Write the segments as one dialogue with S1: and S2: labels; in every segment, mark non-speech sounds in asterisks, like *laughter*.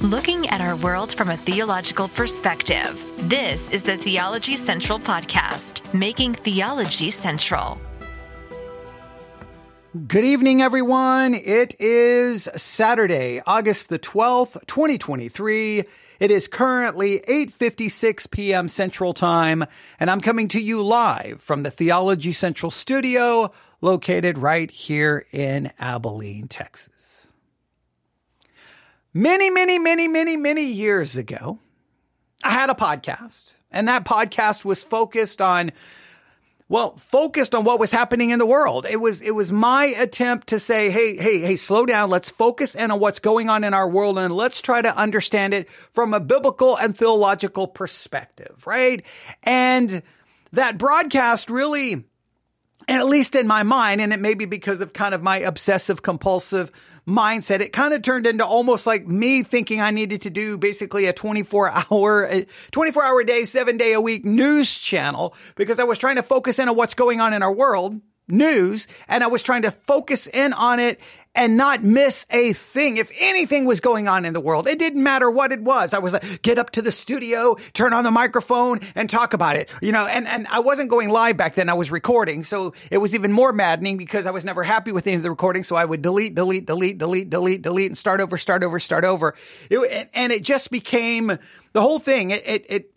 S1: looking at our world from a theological perspective. This is the Theology Central Podcast, making theology central.
S2: Good evening, everyone. It is Saturday, August the 12th, 2023. It is currently 8:56 p.m. Central Time, and I'm coming to you live from the Theology Central studio located right here in Abilene, Texas. Many, many, many, many, many years ago, I had a podcast, and that podcast was focused on well, focused on what was happening in the world. It was, it was my attempt to say, Hey, hey, hey, slow down. Let's focus in on what's going on in our world and let's try to understand it from a biblical and theological perspective, right? And that broadcast really, and at least in my mind, and it may be because of kind of my obsessive compulsive mindset. It kind of turned into almost like me thinking I needed to do basically a 24 hour, 24 hour day, seven day a week news channel because I was trying to focus in on what's going on in our world news and I was trying to focus in on it and not miss a thing. If anything was going on in the world, it didn't matter what it was. I was like, get up to the studio, turn on the microphone and talk about it, you know, and, and I wasn't going live back then. I was recording. So it was even more maddening because I was never happy with any of the recording. So I would delete, delete, delete, delete, delete, delete and start over, start over, start over. It, and it just became the whole thing. It, it, it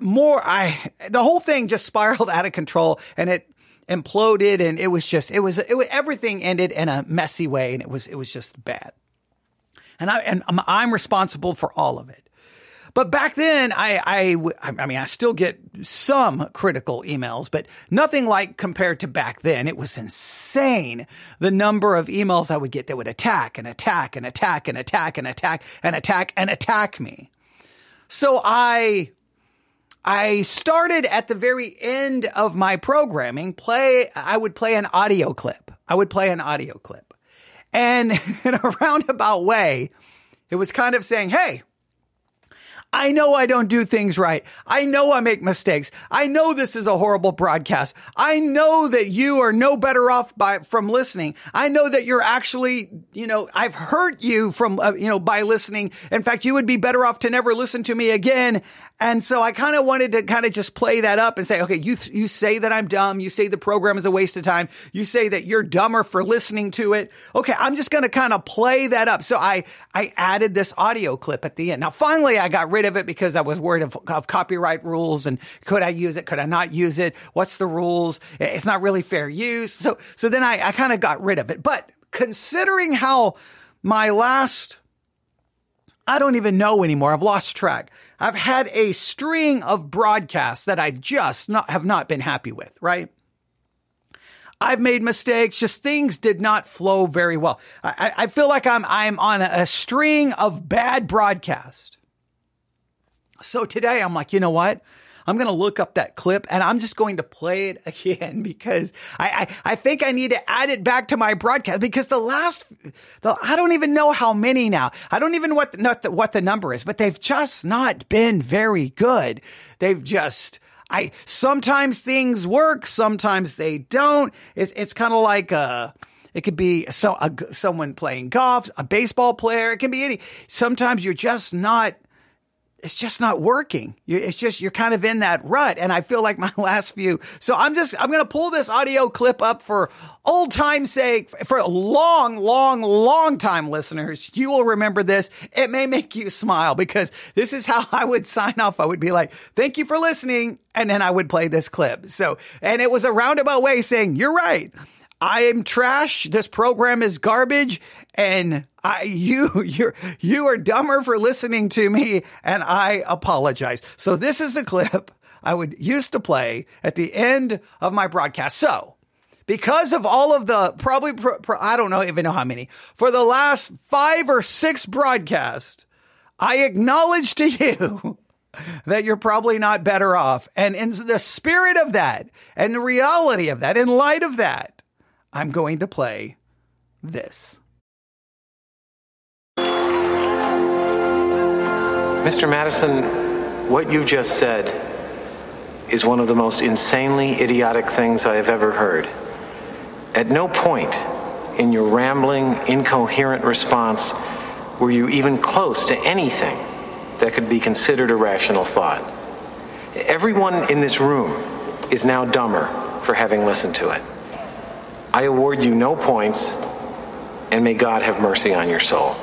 S2: more I the whole thing just spiraled out of control and it imploded and it was just it was it was everything ended in a messy way and it was it was just bad. And I and I'm, I'm responsible for all of it. But back then, I, I, I mean, I still get some critical emails, but nothing like compared to back then. It was insane the number of emails I would get that would attack and attack and attack and attack and attack and attack and attack me. So I I started at the very end of my programming play, I would play an audio clip. I would play an audio clip. And *laughs* in a roundabout way, it was kind of saying, Hey, I know I don't do things right. I know I make mistakes. I know this is a horrible broadcast. I know that you are no better off by from listening. I know that you're actually, you know, I've hurt you from, uh, you know, by listening. In fact, you would be better off to never listen to me again. And so I kind of wanted to kind of just play that up and say, okay, you, you say that I'm dumb. You say the program is a waste of time. You say that you're dumber for listening to it. Okay. I'm just going to kind of play that up. So I, I added this audio clip at the end. Now, finally, I got rid of it because I was worried of, of copyright rules and could I use it? Could I not use it? What's the rules? It's not really fair use. So, so then I, I kind of got rid of it. But considering how my last I don't even know anymore. I've lost track. I've had a string of broadcasts that I just not, have not been happy with, right? I've made mistakes. Just things did not flow very well. I, I feel like I'm, I'm on a, a string of bad broadcasts. So today I'm like, you know what? I'm going to look up that clip and I'm just going to play it *laughs* again because I, I, I, think I need to add it back to my broadcast because the last, the, I don't even know how many now. I don't even what the, the, what the number is, but they've just not been very good. They've just, I, sometimes things work, sometimes they don't. It's, it's kind of like, uh, it could be so, a, someone playing golf, a baseball player. It can be any. Sometimes you're just not it's just not working. It's just, you're kind of in that rut. And I feel like my *laughs* last few. So I'm just, I'm going to pull this audio clip up for old time's sake, for a long, long, long time listeners. You will remember this. It may make you smile because this is how *laughs* I would sign off. I would be like, thank you for listening. And then I would play this clip. So, and it was a roundabout way saying, you're right. I am trash. This program is garbage and I, you, *laughs* you're, you are dumber for listening to me and I apologize. So this is the clip I would used to play at the end of my broadcast. So because of all of the probably, I don't know even know how many for the last five or six broadcasts, I acknowledge to you *laughs* that you're probably not better off. And in the spirit of that and the reality of that, in light of that, I'm going to play this.
S3: Mr. Madison, what you just said is one of the most insanely idiotic things I have ever heard. At no point in your rambling, incoherent response were you even close to anything that could be considered a rational thought. Everyone in this room is now dumber for having listened to it. I award you no points, and may God have mercy on your soul.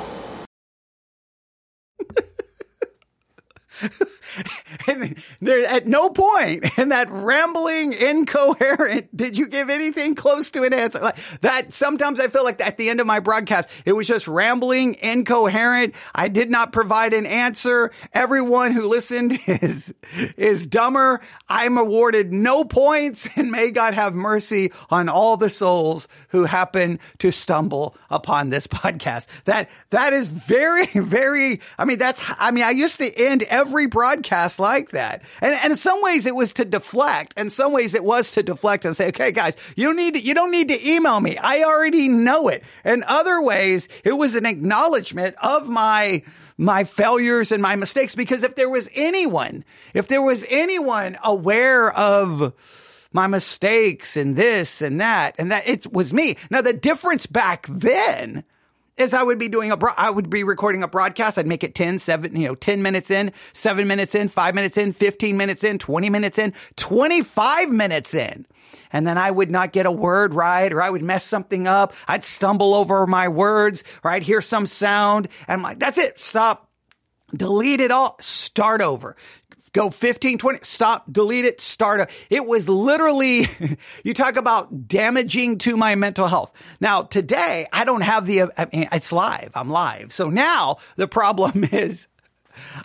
S3: *laughs*
S2: there, at no point in that rambling, incoherent, did you give anything close to an answer? Like that, sometimes I feel like at the end of my broadcast, it was just rambling, incoherent. I did not provide an answer. Everyone who listened *laughs* is, is dumber. I'm awarded no points and may God have mercy on all the souls who happen to stumble upon this *laughs* podcast. That, that is very, very, I mean, that's, I mean, I used to end every broadcast like that. And, and in some ways it was to deflect. In some ways it was to deflect and say, okay, guys, you don't need to, you don't need to email me. I already know it. In other ways, it was an acknowledgement of my, my failures and my mistakes. Because if there was anyone, if there was anyone aware of, my mistakes and this and that and that it was me. Now the difference back then is I would be doing a, bro- I would be recording a broadcast. I'd make it 10, 7, you know, 10 minutes in, 7 minutes in, 5 minutes in, 15 minutes in, 20 minutes in, 25 minutes in. And then I would not get a word right, or I would mess something up. I'd stumble over my words, or I'd hear some sound, and I'm like, that's it, stop, delete it all, start over go 15, 20, stop, delete it, start. Up. It was literally, *laughs* you talk about damaging to my mental health. Now today, I don't have the, I mean, it's live. I'm live. So now the problem *laughs* is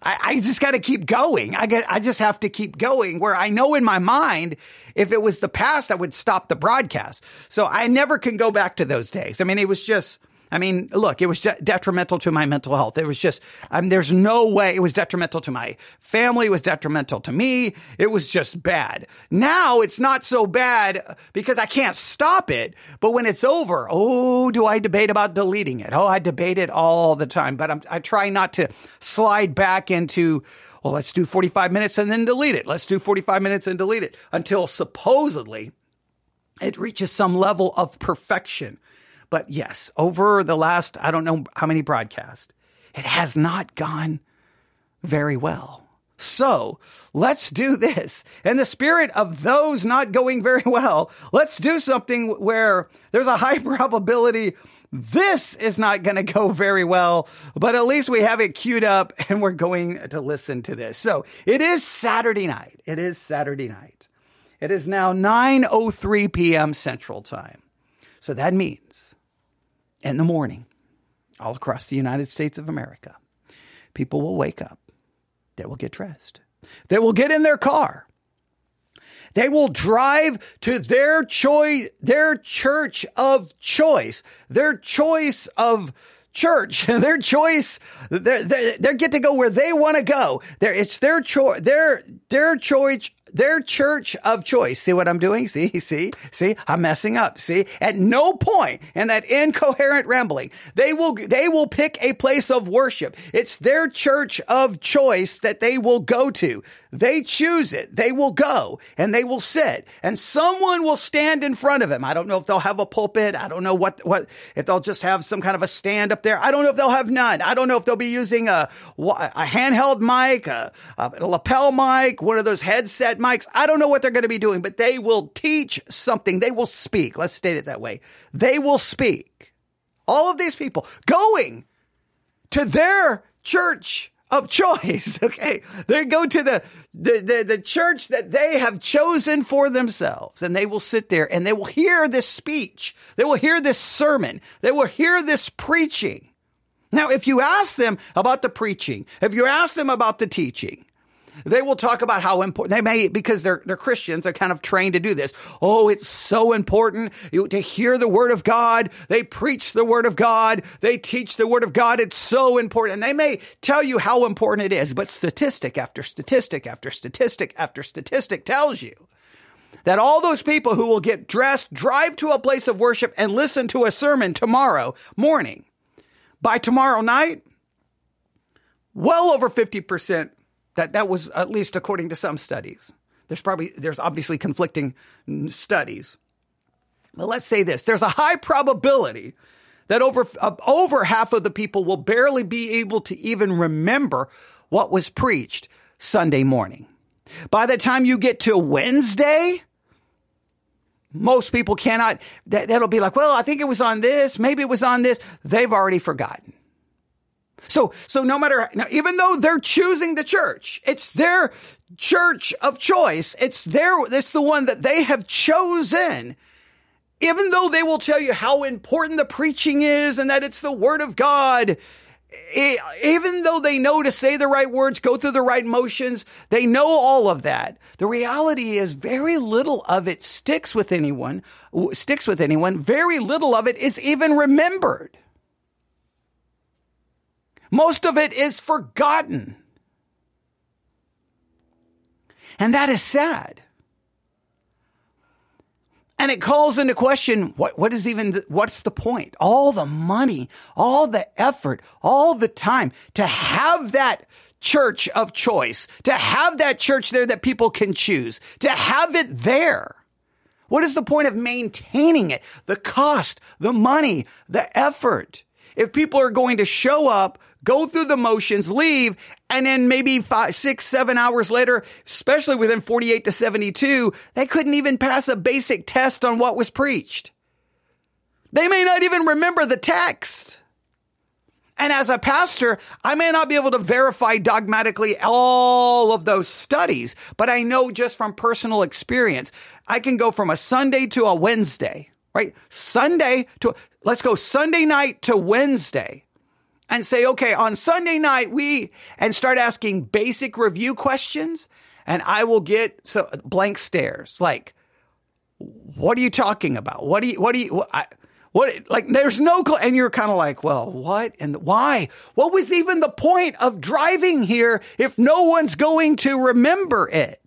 S2: I, I just got to keep going. I get, I just have to keep going where I know in my mind, if it was the past, I would stop the broadcast. So I never can go back to those days. I mean, it was just, I mean, look, it was de- detrimental to my mental health. It was just, um, there's no way it was detrimental to my family. It was detrimental to me. It was just bad. Now it's not so bad because I can't stop it. But when it's over, oh, do I debate about deleting it? Oh, I debate it all the time, but I'm, I try not to slide back into, well, let's do 45 minutes and then delete it. Let's do 45 minutes and delete it until supposedly it reaches some level of perfection but yes, over the last, I don't know how many broadcasts, it has not gone very well. So let's do this. In the spirit of those not going very well, let's do something where there's a high *laughs* probability this is not going to go very well, but at least we have it queued up and we're going to listen to this. So it is Saturday night. It is Saturday night. It is now 9.03 p.m. Central Time. So that means in the morning, all across the United States of America, people will wake up. They will get dressed. They will get in their car. They will drive to their choice, their church of choice, their choice of church, *laughs* their choice. They get to go where they want to go. It's their choice, their their choice their church of choice. See what I'm doing? See, *laughs* see, see, I'm messing up. See, at no point in that incoherent rambling, they will, they will pick a place of worship. It's their church of choice that they will go to. They choose it. They will go and they will sit and someone will stand in front of them. I don't know if they'll have a pulpit. I don't know what, what, if they'll just have some kind of a stand up there. I don't know if they'll have none. I don't know if they'll be using a, a handheld mic, a, a lapel mic, one of those headset mics. I don't know what they're going to be doing, but they will teach something. They will speak. Let's state it that way. They will speak. All of these people going to their church of *laughs* choice. Okay. They go to the, the, the, the, church that they have chosen for themselves and they will sit there and they will hear this speech. They will hear this sermon. They will hear this preaching. Now, if you ask them about the preaching, if you ask them about the teaching, they will talk about how important they may, because they're, they're Christians, they're kind of trained to do this. Oh, it's so important to hear the word of God. They preach the word of God. They teach the word of God. It's so important. And they may tell you how important it is, but statistic after statistic after statistic after statistic tells you that all those people who will get dressed, drive to a place of worship and listen to a sermon tomorrow morning, by tomorrow night, well over 50% that that was at least according to some studies. There's probably there's obviously conflicting studies. But let's say this, there's a high probability that over, uh, over half of the people will barely be able to even remember what was preached Sunday morning. By the time you get to Wednesday, most people cannot, that, that'll be like, well, I think it was on this. Maybe it was on this. They've already forgotten. So, so no matter, now, even though they're choosing the church, it's their church of choice. It's their, it's the one that they have chosen. Even though they will tell you how important the preaching is and that it's the word of God, even though they know to say the right words, go through the right motions, they know all of that. The reality is very little of it sticks with anyone, sticks with anyone. Very little of it is even remembered. Most of it is forgotten. And that is sad. And it calls into question what, what is even, what's the point? All the money, all the effort, all the time to have that church of choice, to have that church there that people can choose, to have it there. What is the point of maintaining it? The cost, the money, the effort. If people are going to show up, go through the motions, leave, and then maybe five, six, seven hours later, especially within 48 to 72, they couldn't even pass a basic test on what was preached. They may not even remember the text. And as a pastor, I may not be able to verify dogmatically all of those studies, but I know just from personal experience, I can go from a Sunday to a Wednesday, right? Sunday to, let's go Sunday night to Wednesday and say, okay, on Sunday night, we, and start asking basic review questions. And I will get so blank stares like, what are you talking about? What do you, what do you, what, I, what, like, there's no, cl- and you're kind of like, well, what and why? What was even the point of driving here if no one's going to remember it?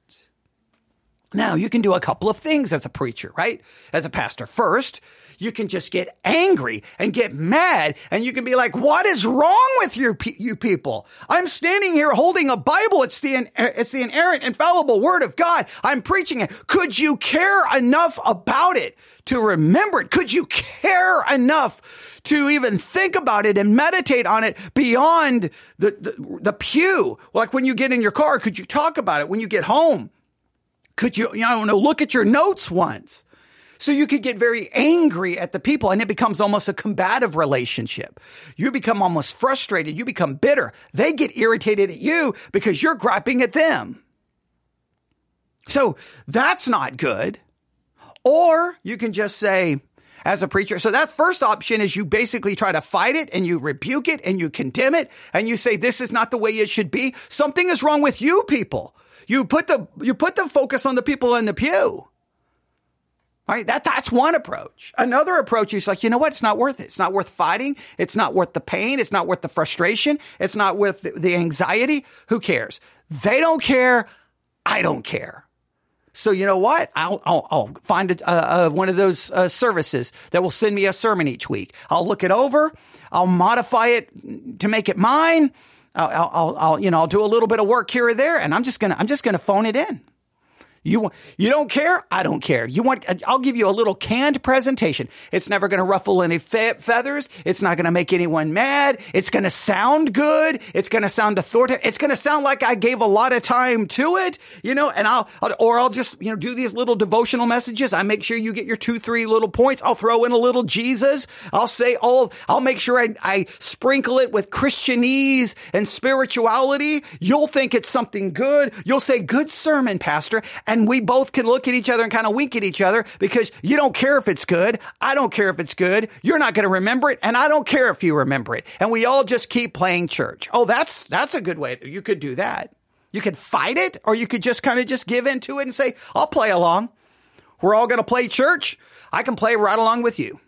S2: Now, you can do a couple of things as a preacher, right? As a pastor. First, you can just get angry and get mad and you can be like, what is wrong with you, you people? I'm standing here holding a Bible. It's the, it's the inerrant, infallible word of God. I'm preaching it. Could you care enough about it to remember it? Could you care enough to even think about it and meditate on it beyond the, the, the pew? Like when you get in your car, could you talk about it when you get home? Could you, you I don't know, look at your notes once? So you could get very angry at the people and it becomes almost a combative relationship. You become almost frustrated. You become bitter. They get irritated at you because you're griping at them. So that's not good. Or you can just say, as a preacher. So that first option is you basically try to fight it and you rebuke it and you condemn it and you say, this is not the way it should be. Something is wrong with you people. You put the, you put the focus on the people in the pew. Right? That, that's one approach. Another approach is like, you know what? It's not worth it. It's not worth fighting. It's not worth the pain. It's not worth the frustration. It's not worth the, anxiety. Who cares? They don't care. I don't care. So you know what? I'll, I'll, I'll find a, one of those uh, services that will send me a sermon each week. I'll look it over. I'll modify it to make it mine. I'll, I'll, I'll, you know, I'll do a little bit of work here or there, and I'm just gonna, I'm just gonna phone it in. You want, you don't care? I don't care. You want? I'll give you a little canned presentation. It's never going to ruffle any fe- feathers. It's not going to make anyone mad. It's going to sound good. It's going to sound authoritative. It's going to sound like I gave a lot of time to it, you know. And I'll, I'll or I'll just you know do these little devotional messages. I make sure you get your two three little points. I'll throw in a little Jesus. I'll say all. I'll make sure I, I sprinkle it with Christianese and spirituality. You'll think it's something good. You'll say good sermon, pastor and we both can look at each other and kind of wink at each other because you don't care if it's good. I don't care if it's good. You're not going to remember it. And I don't care if you remember it. And we all just keep playing church. Oh, that's, that's a good way. You could do that. You could fight it or you could just kind of just give into it and say, I'll play along. We're all going to play church. I can play right along with you.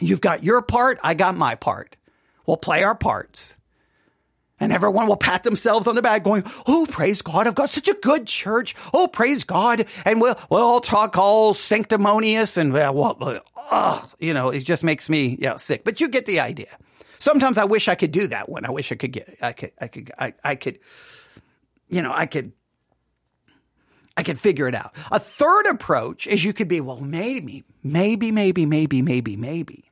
S2: You've got your part. I got my part. We'll play our parts. And everyone will pat themselves on the back going, Oh, praise God. I've got such a good church. Oh, praise God. And we'll, we'll all talk all sanctimonious and, well, uh, you know, it just makes me, yeah, sick. But you get the idea. Sometimes I wish I could do that one. I wish I could get, I could, I could, I, I could, you know, I could, I could figure it out. A third approach is you could be, well, maybe, maybe, maybe, maybe, maybe, maybe.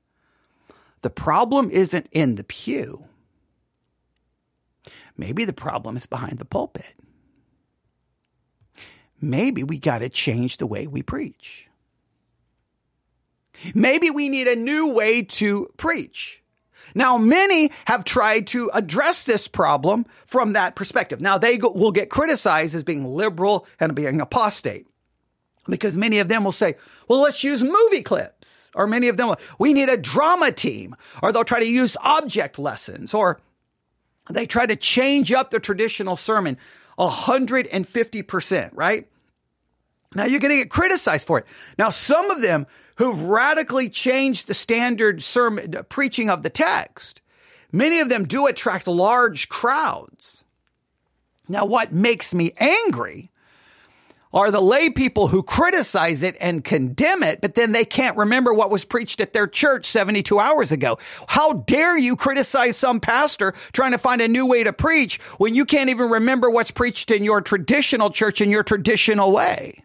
S2: the problem isn't in the pew. Maybe the problem is behind the pulpit. Maybe we got to change the way we preach. Maybe we need a new way to preach. Now, many have tried to address this problem from that perspective. Now, they go, will get criticized as being liberal and being apostate because many of them will say, well, let's use movie clips. Or many of them will, we need a drama team. Or they'll try to use object lessons. Or they try to change up the traditional sermon 150%, right? Now you're going to get criticized for it. Now, some of them who've radically changed the standard sermon preaching of the text. Many of them do attract large crowds. Now, what makes me angry are the lay people who criticize it and condemn it, but then they can't remember what was preached at their church 72 hours ago. How dare you criticize some pastor trying to find a new way to preach when you can't even remember what's preached in your traditional church in your traditional way?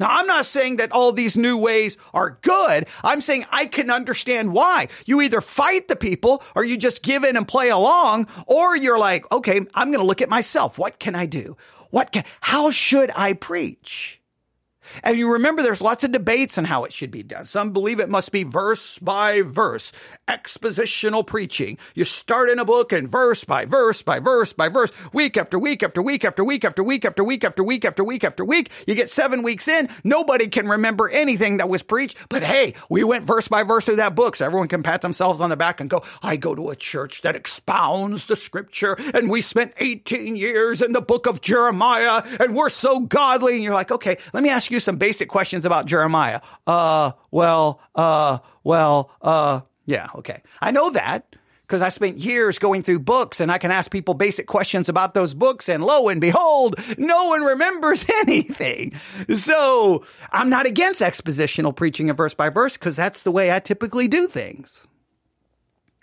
S2: Now, I'm not saying that all these new ways are good. I'm saying I can understand why. You either fight the people or you just give in and play along, or you're like, okay, I'm going to look at myself. What can I do? What can, how should I preach? And you remember there's lots of debates on how it should be done. Some believe it must be verse by verse, expositional preaching. You start in a book and verse by verse by verse by verse, week after week after week after week after week after week after week after week after week. You get seven weeks in, nobody can remember anything that was preached. But hey, we went verse by verse through that book, so everyone can pat themselves on the back and go, I go to a church that expounds the scripture, and we spent 18 years in the book of Jeremiah, and we're so godly. And you're like, okay, let me ask you you some basic questions about Jeremiah. Uh, well, uh, well, uh, yeah, okay. I know that because I spent years going through books and I can ask people basic questions about those books and lo and behold, no one remembers *laughs* anything. So I'm not against expositional preaching of verse by verse because that's the way I typically do things.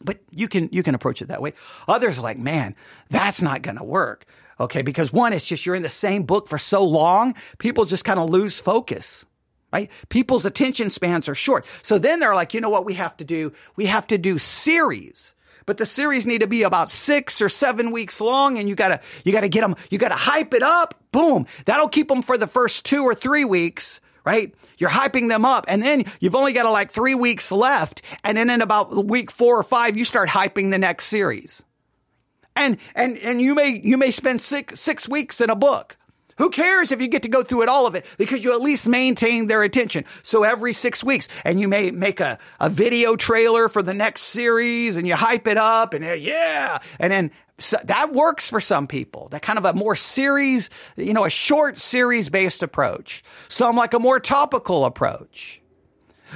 S2: But you can, you can approach it that way. Others are like, man, that's not going to work. Okay. Because one, it's just you're in the same book for so long, people just kind of lose focus. Right? People's attention spans are short. So then they're like, you know what we have to do? We have to do series. But the series need to be about six or seven weeks long and you gotta, you gotta get them, you gotta hype it up. Boom. That'll keep them for the first two or three weeks right? You're hyping them up and then you've only got like three weeks left. And then in about week four or five, you start hyping the next series. And, and, and you may, you may spend six, six weeks in a book. Who cares if you get to go through it all of it because you at least maintain their attention. So every six weeks and you may make a, a video trailer for the next series and you hype it up and uh, yeah. And then so that works for some people. That kind of a more series, you know, a short series based approach. Some like a more topical approach.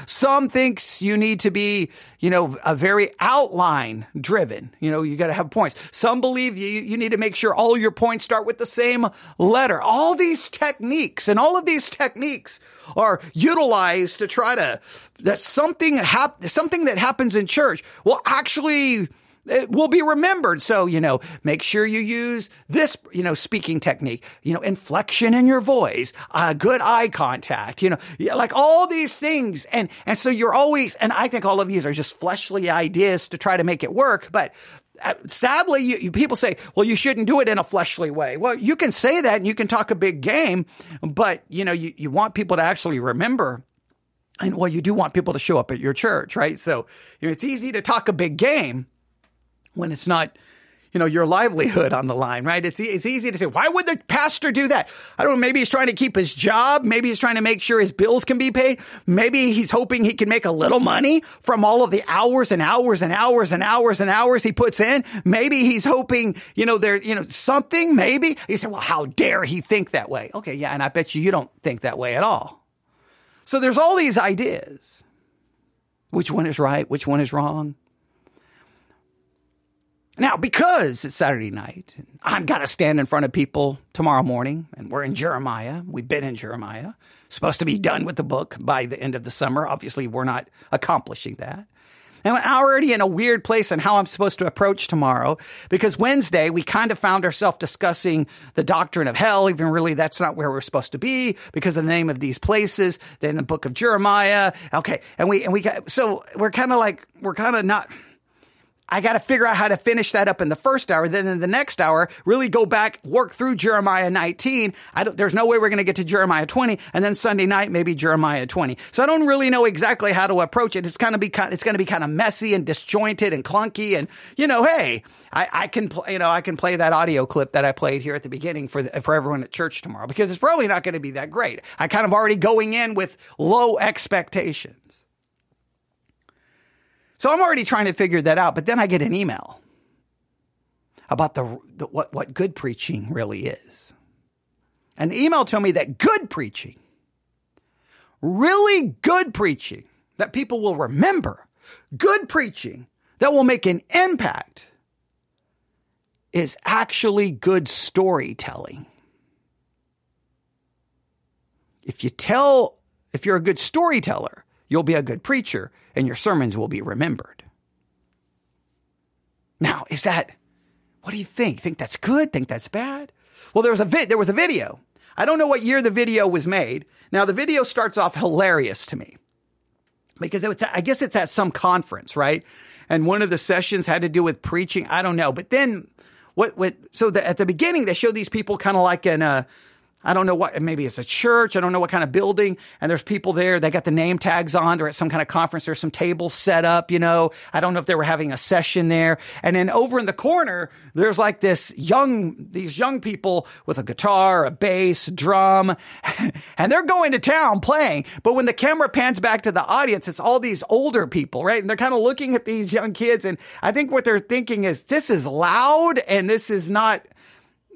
S2: Some thinks you need to be, you know, a very outline driven. You know, you got to have points. Some believe you, you need to make sure all your points start with the same letter. All these techniques and all of these techniques are utilized to try to, that something hap- something that happens in church will actually it will be remembered. So, you know, make sure you use this, you know, speaking technique, you know, inflection in your voice, uh, good eye contact, you know, like all these things. And, and so you're always, and I think all of these are just fleshly ideas to try to make it work. But uh, sadly, you, you, people say, well, you shouldn't do it in a fleshly way. Well, you can say that and you can talk a big game, but, you know, you, you want people to actually remember and well, you do want people to show up at your church, right? So you know, it's easy to talk a big game, when it's not, you know, your livelihood on the line, right? It's, it's easy to say, why would the pastor do that? I don't know. Maybe he's trying to keep his job. Maybe he's trying to make sure his bills can be paid. Maybe he's hoping he can make a little money from all of the hours and hours and hours and hours and hours he puts in. Maybe he's hoping, you know, there, you know, something, maybe. He said, well, how dare he think that way? Okay. Yeah. And I bet you, you don't think that way at all. So there's all these ideas. Which one is right? Which one is wrong? Now, because it's Saturday night, I've got to stand in front of people tomorrow morning, and we're in Jeremiah. We've been in Jeremiah. Supposed to be done with the book by the end of the summer. Obviously, we're not accomplishing that. And I'm already in a weird place on how I'm supposed to approach tomorrow because Wednesday we kind of found ourselves discussing the doctrine of hell. Even really, that's not where we're supposed to be because of the name of these places. Then the book of Jeremiah. Okay. And we, and we got, so we're kind of like, we're kind of not, I got to figure out how to finish that up in the first hour. Then in the next hour, really go back, work through Jeremiah 19. I don't, there's no way we're going to get to Jeremiah 20. And then Sunday night, maybe Jeremiah 20. So I don't really know exactly how to approach it. It's going to be it's going to be kind of messy and disjointed and clunky. And, you know, hey, I, I can, play, you know, I can play that audio clip that I played here at the beginning for the, for everyone at church tomorrow because it's probably not going to be that great. I kind of already going in with low expectations. So I'm already trying to figure that out, but then I get an email about the, the, what what good preaching really is. And the email told me that good preaching, really good preaching that people will remember, good preaching that will make an impact is actually good storytelling. If you tell if you're a good storyteller, you'll be a good preacher and your sermons will be remembered. Now, is that, what do you think? Think that's good? Think that's bad? Well, there was a vid, there was a video. I don't know what year the video was made. Now, the video starts off hilarious to me because was, I guess it's at some conference, right? And one of the sessions had to do with preaching. I don't know. But then what, what, so the, at the beginning, they show these people kind of like in a, uh, I don't know what, maybe it's a church. I don't know what kind of building. And there's people there. They got the name tags on. They're at some kind of conference. There's some tables set up, you know. I don't know if they were having a session there. And then over in the corner, there's like this young, these young people with a guitar, a bass, drum, *laughs* and they're going to town playing. But when the camera pans back to the audience, it's all these older people, right? And they're kind of looking at these young kids. And I think what they're thinking is this is loud and this is not,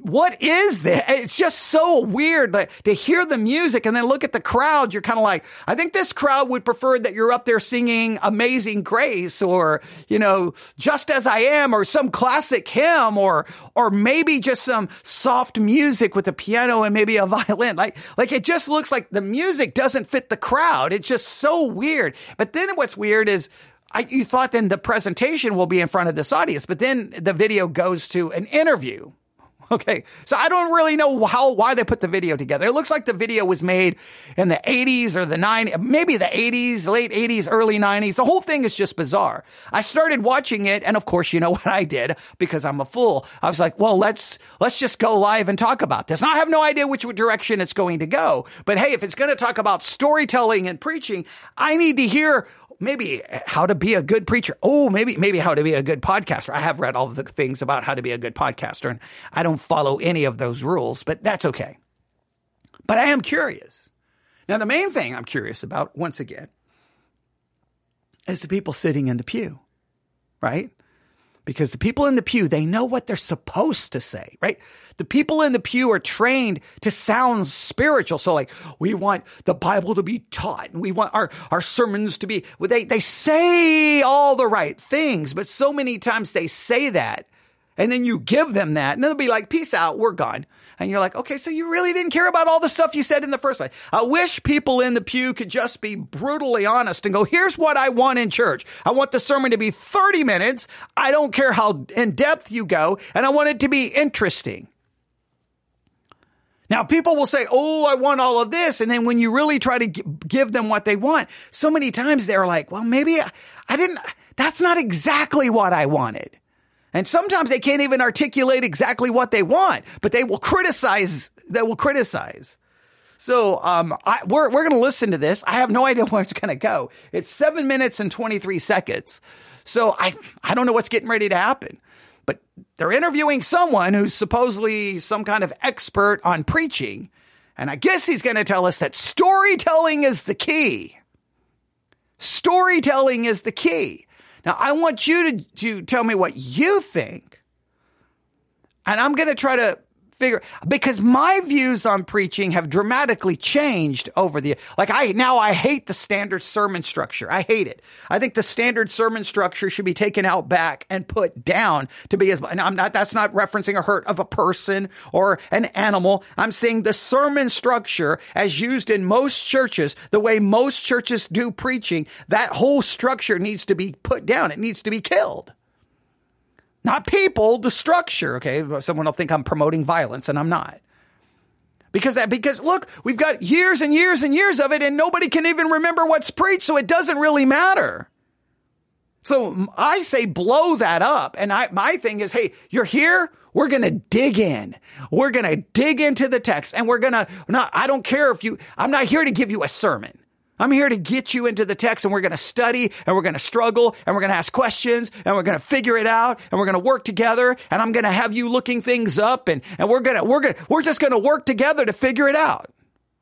S2: what is that? It's just so weird like, to hear the music and then look at the crowd. You're kind of like, I think this crowd would prefer that you're up there singing Amazing Grace or, you know, Just As I Am or some classic hymn or, or maybe just some soft music with a piano and maybe a *laughs* violin. Like, like it just looks like the music doesn't fit the crowd. It's just so weird. But then what's weird is I, you thought then the presentation will be in front of this audience, but then the video goes to an interview *laughs* Okay. So I don't really know how, why they put the video together. It looks like the video was made in the 80s or the 90s, maybe the 80s, late 80s, early 90s. The whole thing is just bizarre. I started watching it. And of course, you know *laughs* what I did because I'm a fool. I was like, well, let's, let's just go live and talk about this. Now I have no idea which direction it's going to go. But hey, if it's going to talk about storytelling and preaching, I need to hear maybe how to be a good preacher. Oh, maybe, maybe how to be a good podcaster. I have read all the things about how to be a good podcaster and I don't follow any of those rules, but that's okay. But I am curious. Now, the main thing I'm curious about, once again, is the people sitting in the pew, right? Because the people in the pew, they know what they're supposed to say, right? The people in the pew are trained to sound spiritual. So like, we want the Bible to be taught and we want our, our sermons to be, they, they say all the right things, but so many times they say that and then you give them that and they'll be like, peace out, we're gone. And you're like, okay, so you really didn't care about all the stuff you said in the first place. I wish people in the pew could just be brutally honest and go, here's what I want in church. I want the sermon to be 30 minutes. I don't care how in depth you go and I want it to be interesting. Now, people will say, Oh, I want all of this. And then when you really try to give them what they want, so many times they're like, Well, maybe I didn't, that's not exactly what I wanted. And sometimes they can't even articulate exactly what they want, but they will criticize, they will criticize. So, um, I, we're, we're going to listen to this. I have no idea *laughs* where it's going to go. It's seven minutes and 23 seconds. So I, I don't know what's getting ready to happen, but they're interviewing someone who's supposedly some kind of expert on preaching. And I guess he's going to tell us that storytelling is the key. Storytelling is the key. Now, I want you to, to tell me what you think. And I'm going to try to figure because my views on preaching have dramatically changed over the like I now I hate the standard sermon structure. I hate it. I think the standard sermon structure should be taken out back and put down to be as and I'm not that's not referencing a hurt of a person or an animal. I'm saying the sermon structure as used in most churches, the way most churches do preaching, that whole structure needs to be put down. It needs to be killed. Not people, the structure. Okay. Someone will think I'm promoting violence and I'm not. Because that, because look, we've got years and years and years of it and nobody can even remember what's preached. So it doesn't really matter. So I say blow that up. And I, my thing is, hey, you're here. We're going to dig in. We're going to dig into the text and we're going to, not, I don't care if you, I'm not here to give you a sermon. I'm here to get you into the text and we're going to study and we're going to struggle and we're going to ask questions and we're going to figure it out and we're going to work together and I'm going to have you looking things up and, and we're going to, we're going to, we're just going to work together to figure it out.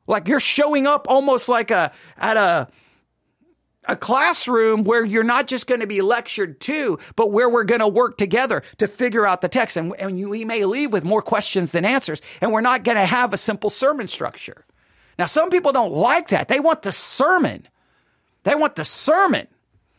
S2: Like you're showing up almost like a, at a, a classroom where you're not just going to be lectured to, but where we're going to work together to figure out the text. And, and you, we may leave with more questions than answers. And we're not going to have a simple sermon structure. Now, some people don't like that. They want the sermon. They want the sermon.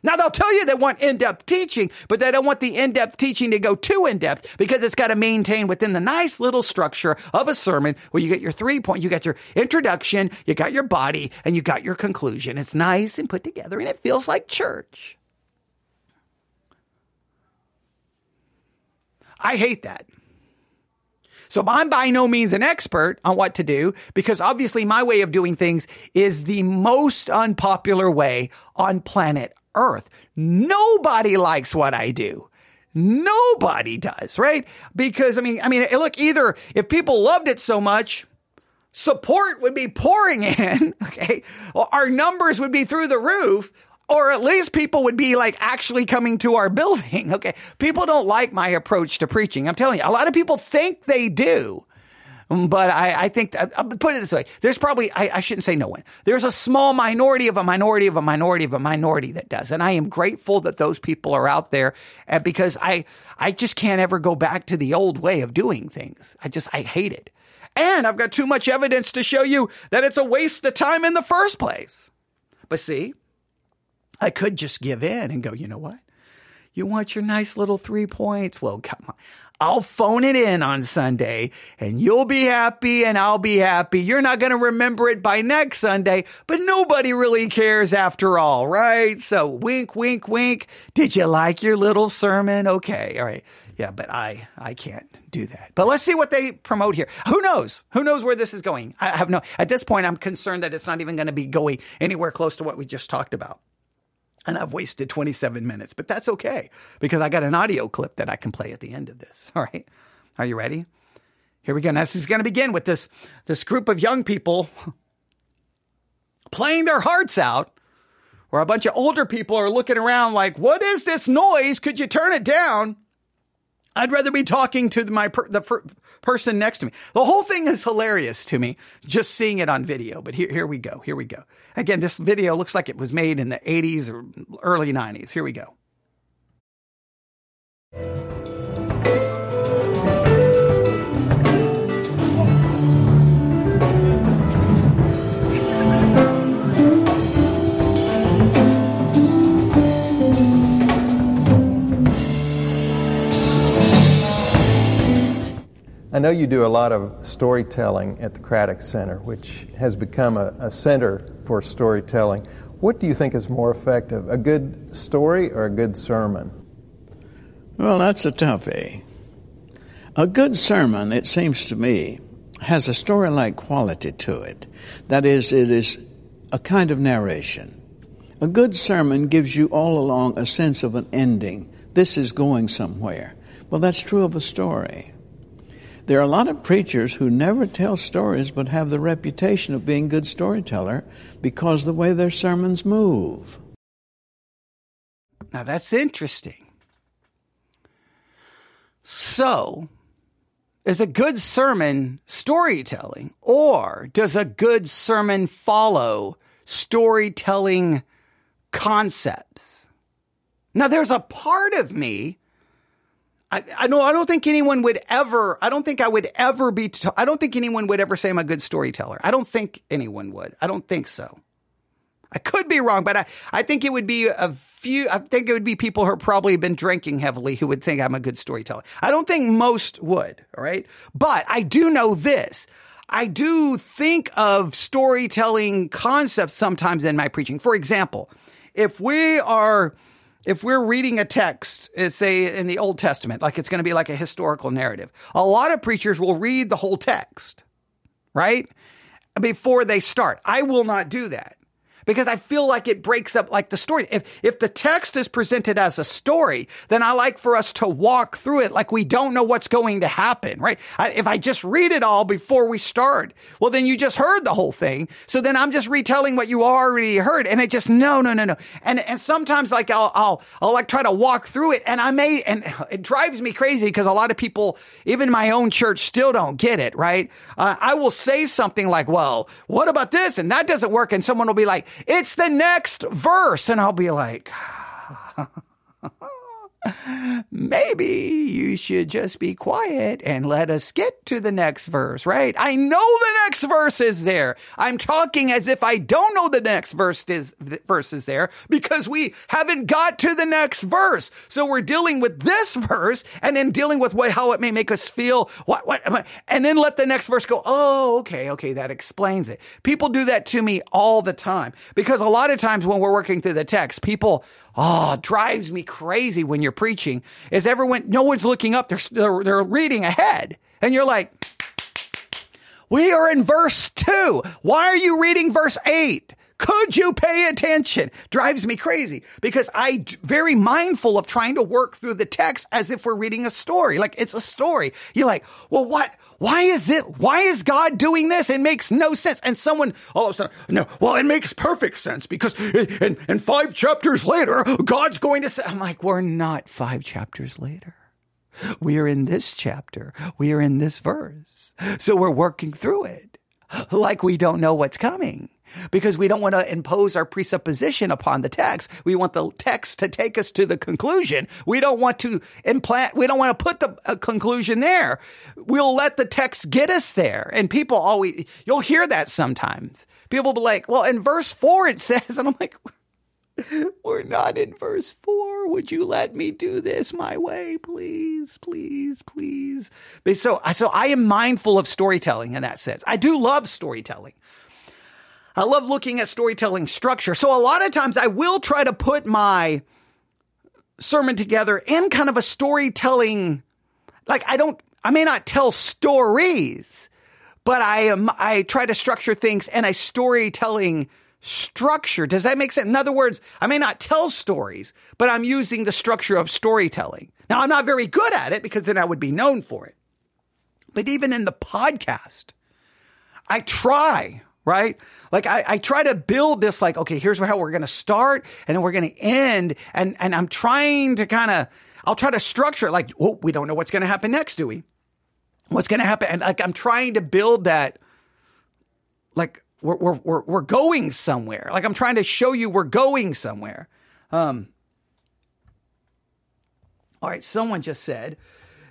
S2: Now, they'll tell you they want in depth teaching, but they don't want the in depth teaching to go too in depth because it's got to maintain within the nice little structure of a sermon where you get your three point, you got your introduction, you got your body, and you got your conclusion. It's nice and put together and it feels like church. I hate that. So I'm by no means an expert on what to do because obviously my way of doing things is the most unpopular way on planet Earth. Nobody likes what I do. Nobody does, right? Because I mean, I mean, look, either if people loved it so much, support would be pouring in, *laughs* okay? Our numbers would be through the roof, or at least people would be like actually coming to our *laughs* building. Okay. People don't like my approach to preaching. I'm telling you, a lot of people think they do. But I, I think, I'll put it this way. There's probably, I, I shouldn't say no one. There's a small minority of a minority of a minority of a minority that does. And I am grateful that those people are out there uh, because I, I just can't ever go back to the old way of doing things. I just, I hate it. And I've got too much evidence to show you that it's a waste of time in the first place. But see, I could just give in and go, you know what? You want your nice little three points? Well, come on. I'll phone it in on Sunday and you'll be happy and I'll be happy. You're not going to remember it by next Sunday, but nobody really cares after all, right? So wink, wink, wink. Did you like your little sermon? Okay. All right. Yeah, but I, I can't do that. But let's see what they promote here. Who knows? Who knows where this is going? I have no, at this point, I'm concerned that it's not even going to be going anywhere close to what we just talked about and I've wasted 27 minutes, but that's okay because I got an audio clip that I can play at the end of this. *laughs* All right. Are you ready? Here we go. Now, this is going to begin with this, this group of young people *laughs* playing their hearts out, where a bunch of older people are looking around like, what is this noise? Could you turn it down? I'd rather be talking to my per, the per, person next to me. The whole thing is hilarious to me, just seeing it on video. But here, here we go. Here we go. Again, this video looks like it was made in the 80s or early 90s. Here we go.
S4: I know you do a lot of storytelling at the Craddock Center, which has become a, a, center for storytelling. What do you think is more effective, a good story or a good sermon?
S5: Well, that's a toughie. A good sermon, it seems to me, has a story like quality to it. That is, it is a kind of narration. A good sermon gives you all along a sense of an ending. This is going somewhere. Well, that's true of a story. There are a lot of preachers who never tell stories but have the reputation of being good storyteller because the way their sermons move.
S2: Now that's interesting. So, is a good sermon storytelling or does a good sermon follow storytelling concepts? Now there's a part of me I, I know I don't think anyone would ever. I don't think I would ever be. T- I don't think anyone would ever say I'm a good storyteller. I don't think anyone would. I don't think so. I could be wrong, but I, I think it would be a few. I think it would be people who have probably been drinking heavily who would think I'm a good storyteller. I don't think most would. All right, but I do know this. I do think of storytelling concepts sometimes in my preaching. For example, if we are if we're reading a text, uh, say in the Old Testament, like it's going to be like a historical narrative, a lot of preachers will read the whole text, right? Before they start. I will not do that because I feel like it breaks up like the story. If, if the text is presented as a story, then I like for us to walk through it like we don't know what's going to happen, right? I, if I just read it all before we start, well, then you just heard the whole thing. So then I'm just retelling what you already heard. And it just, no, no, no, no. And, and sometimes like I'll, I'll, I'll like try to walk through it and I may, and *sighs* it drives me crazy because a lot of people, even my own church still don't get it, right? Uh, I will say something like, well, what about this? And that doesn't work. And someone will be like, it's the next verse. And I'll be like, *sighs* *laughs* maybe you should just be quiet and let us get to the next verse, right? I know the next verse is there. I'm talking as if I don't know the next verse is verse is there because we haven't got to the next verse. So we're dealing with this verse and then dealing with what, how it may make us feel. What, what, and then let the next verse go. Oh, okay. Okay. That explains it. People do that to me all the time because a lot of times when we're working through the text, people oh, drives me crazy when you're preaching is everyone, no one's looking up. They're, they're, they're reading ahead. And you're like, we are in verse two. Why are you reading verse eight? Could you pay attention? Drives me crazy because I very mindful of trying to work through the text as if we're reading a story. Like it's a story. You're like, well, what? Why is it? Why is God doing this? It makes no sense. And someone all of a sudden, no, well, it makes perfect sense because in, in five chapters later, God's going to say, I'm like, we're not five chapters later. We are in this chapter. We are in this verse. So we're working through it like we don't know what's coming because we don't want to impose our presupposition upon the text. We want the text to take us to the conclusion. We don't want to implant, we don't want to put the conclusion there. We'll let the text get us there. And people always, you'll hear that sometimes. People will be like, well, in verse four it *laughs* says, and I'm like, we're not in verse four. Would you let me do this my way, please, please, please? But so, so I am mindful of storytelling in that sense. I do love storytelling. I love looking at storytelling structure. So a lot of times I will try to put my sermon together in kind of a storytelling, like I don't, I may not tell stories, but I am, I try to structure things in a storytelling structure. Does that make sense? In other words, I may not tell stories, but I'm using the structure of storytelling. Now I'm not very good at it because then I would be known for it. But even in the podcast, I try, right? Like I, I try to build this like, okay, here's how we're going to start and then we're going to end. And, and I'm trying to kind of, I'll try to structure it like, oh, we don't know what's going to happen next, do we? What's going to happen? And like, I'm trying to build that, like, we're, we're, we're, we're going somewhere. Like, I'm trying to show you we're going somewhere. Um, all right. Someone just said,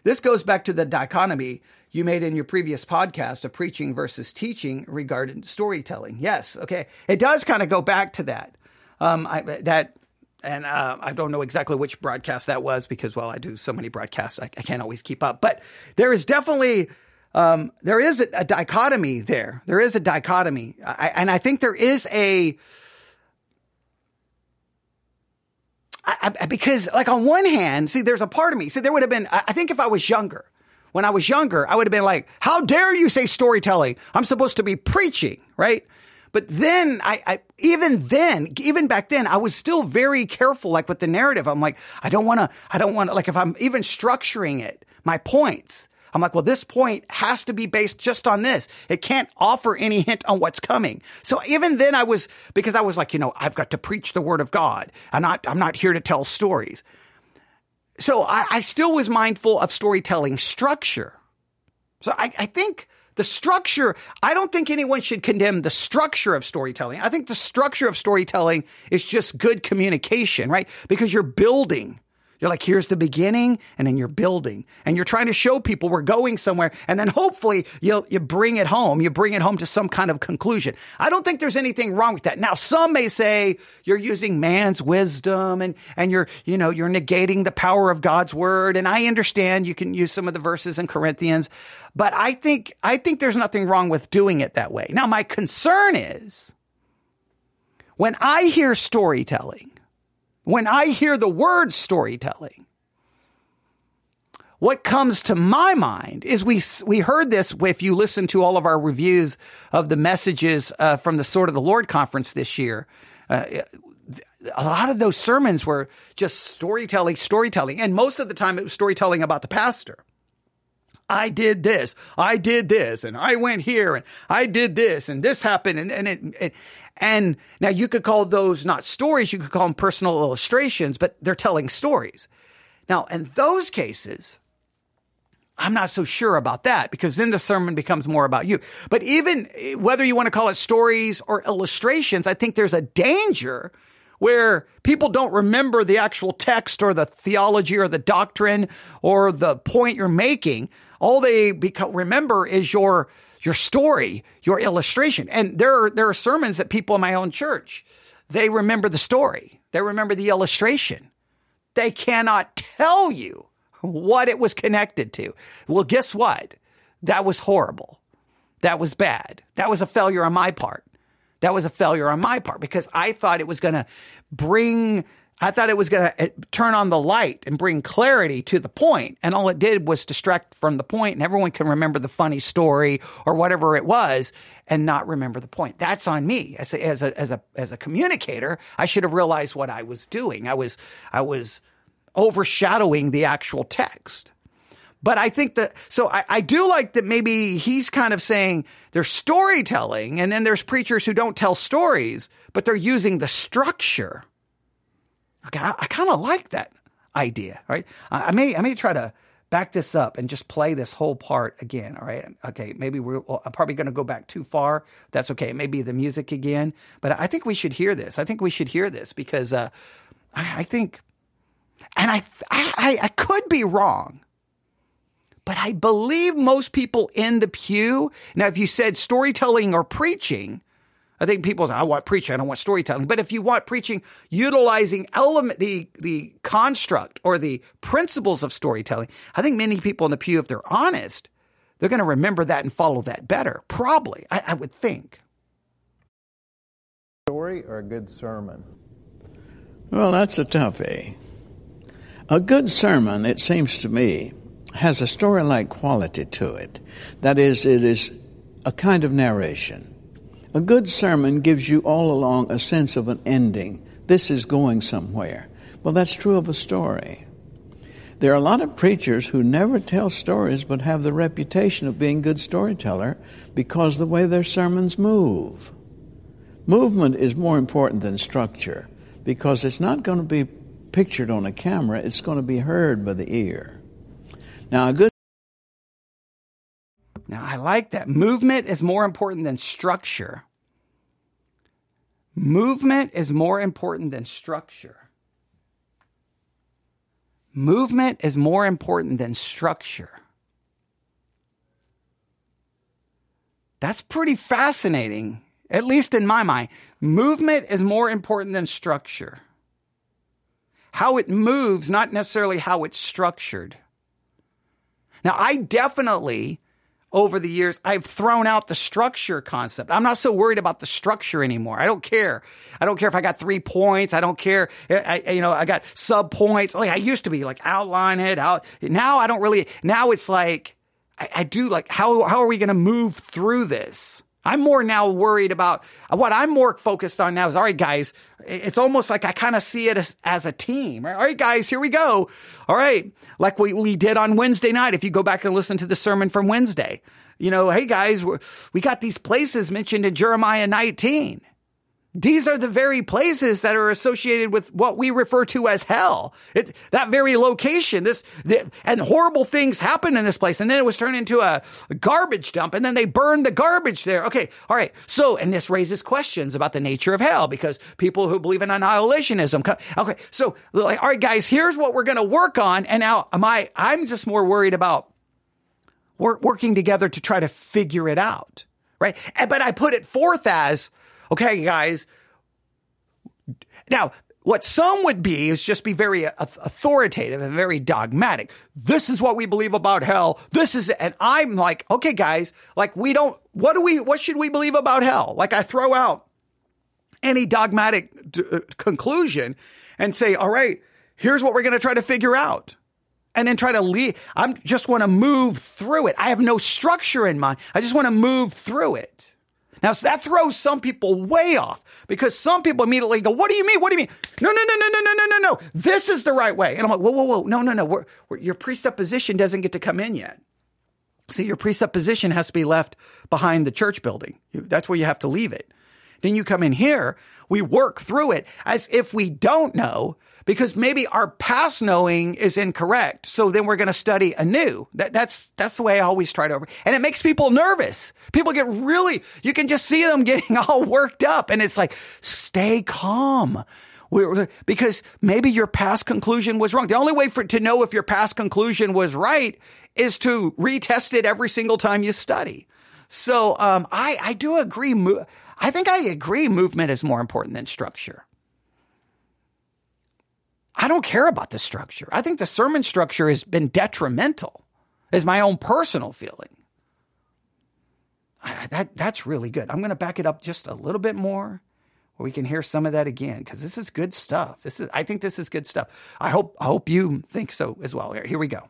S2: this goes back to the dichotomy you made in your previous podcast of preaching versus teaching regarding storytelling. Yes, okay, it does kind of go back to that. Um, I, that, and uh, I don't know exactly which broadcast that was because, well, I do so many broadcasts, I, I can't always keep up. But there is definitely um, there is a, a, dichotomy there. There is a dichotomy, I, and I think there is a. Because, like, on one hand, see, there's a part of me. See, there would have been. I think if I was younger, when I was younger, I would have been like, how dare you say storytelling? I'm supposed to be preaching, right? But then I, I, even then, even back then, I was still very careful, like with the narrative. I'm like, I don't want to, I don't want to, like if I'm even structuring it, my points, I'm like, well, this point has to be based just on this. It can't offer any hint on what's coming. So even then I was, because I was like, you know, I've got to preach the word of God. I'm not, I'm not here to tell stories. So I, I still was mindful of storytelling structure. So I, I think the structure, I don't think anyone should condemn the structure of storytelling. I think the structure of storytelling is just good communication, right? Because you're building. You're like, here's the beginning, and then you're building, and you're trying to show people we're going somewhere, and then hopefully you you bring it home. You bring it home to some kind of conclusion. I don't think there's anything wrong with that. Now, some may say you're using man's wisdom, and and you're you know you're negating the power of God's word. And I understand you can use some of the verses in Corinthians, but I think I think there's nothing wrong with doing it that way. Now, my concern is when I hear storytelling when I hear the word storytelling, what comes to my mind is we we heard this if you listen to all of our reviews of the messages uh, from the Sword of the Lord conference this year. Uh, a lot of those sermons were just storytelling, storytelling, and most of the time it was storytelling about the pastor. I did this, I did this, and I went here, and I did this, and this happened, and, and it, and now you could call those not stories, you could call them personal illustrations, but they're telling stories. Now, in those cases, I'm not so sure about that because then the sermon becomes more about you. But even eh, whether you want to call it stories or illustrations, I think there's a danger where people don't remember the actual text or the theology or the doctrine or the point you're making. All they beca- remember is your your story, your illustration. And there are, there are sermons that people in my own church, they remember the story. They remember the illustration. They cannot tell you what it was connected to. Well, guess what? That was horrible. That was bad. That was a failure on my part. That was a failure on my part because I thought it was going to bring I thought it was going to uh, turn on the light and bring clarity to the point, and all it did was distract from the point, and everyone can remember the funny story or whatever it was, and not remember the point. That's on me as a, as a as a as a communicator. I should have realized what I was doing. I was I was overshadowing the actual text. But I think that, so I, I, do like that maybe he's kind of saying there's storytelling and then there's preachers who don't tell stories, but they're using the structure Okay, I, I kind of like that idea. Right? I, I, may I may try to back this up and just play this whole part again. All right. Okay. Maybe we're well, I'm probably going to go back too far. That's okay. Maybe the music again, but I think we should hear this. I think we should hear this because uh, I, I think, and I, I I could be wrong. But I believe most people in the pew. Now, if you said storytelling or preaching, I think people say, I want preaching, I don't want storytelling. But if you want preaching utilizing element, the, the construct or the principles of storytelling, I think many people in the pew, if they're honest, they're going to remember that and follow that better. Probably, I, I would think.
S4: Story or a good sermon?
S5: Well, that's a toughie. A good sermon, it seems to me, has a story like quality to it. That is, it is a kind of narration. A good sermon gives you all along a sense of an ending. This is going somewhere. Well, that's true of a story. There are a lot of preachers who never tell stories but have the reputation of being good storyteller because the way their sermons move. Movement is more important than structure because it's not going to be pictured on a camera, it's going to be heard by the ear. Now, a good
S2: now, I like that. Movement is more important than structure. Movement is more important than structure. Movement is more important than structure. That's pretty fascinating, at least in my mind. Movement is more important than structure. How it moves, not necessarily how it's structured. Now, I definitely over the years, I've thrown out the structure concept. I'm not so worried about the structure anymore. I don't care. I don't care if I got three points. I don't care. I, you know, I got sub points. Like I used to be like outline it out. Now I don't really, now it's like, I, I do like, how, how are we going to move through this? I'm more now worried about what I'm more focused on now is all right, guys. It's almost like I kind of see it as, as a team. All right, guys, here we go. All right. Like we, we did on Wednesday night. If you go back and listen to the sermon from Wednesday, you know, hey guys, we got these places mentioned in Jeremiah 19. These are the very places that are associated with what we refer to as hell. It, that very location, this, the, and horrible things happen in this place. And then it was turned into a, garbage dump and then they burned the garbage there. Okay. All right. So, and this raises questions about the nature of hell because people who believe in annihilationism. Okay. So, like, all right, guys, here's what we're going to work on. And now am I, I'm just more worried about work, working together to try to figure it out. Right. But I put it forth as, Okay, guys. Now, what some would be is just be very authoritative and very dogmatic. This is what we believe about hell. This is. And I'm like, okay, guys, like we don't, what do we, what should we believe about hell? Like I throw out any dogmatic d- uh, conclusion and say, all right, here's what we're going to try to figure out. And then try to leave. I'm just want to move through it. I have no structure in mind. I just want to move through it. Now that throws some people way off because some people immediately go, "What do you mean? What do you mean? No, no, no, no, no, no, no, no, no. This is the right way." And I'm like, "Whoa, whoa, whoa! No, no, no. We're, we're, your presupposition doesn't get to come in yet. See, your presupposition has to be left behind the church building. That's where you have to leave it. Then you come in here. We work through it as if we don't know because maybe our past knowing is incorrect. So then we're going to study anew. That, that's, that's the way I always try to, and it makes people nervous. People get really, you can just see them *laughs* getting all worked up and it's like, stay calm. Because maybe your past conclusion was wrong. The only way for to know if your past conclusion was right is to retest it every single time you study. So um, I I do agree. I think I agree. Movement is more important than structure. I don't care about the structure. I think the sermon structure has been detrimental, is my own personal feeling. That, that's really good. I'm going to back it up just a little bit more where we can hear some of that again because this is good stuff. This is, I think this is good stuff. I hope, I hope you think so as well. Here, here we go.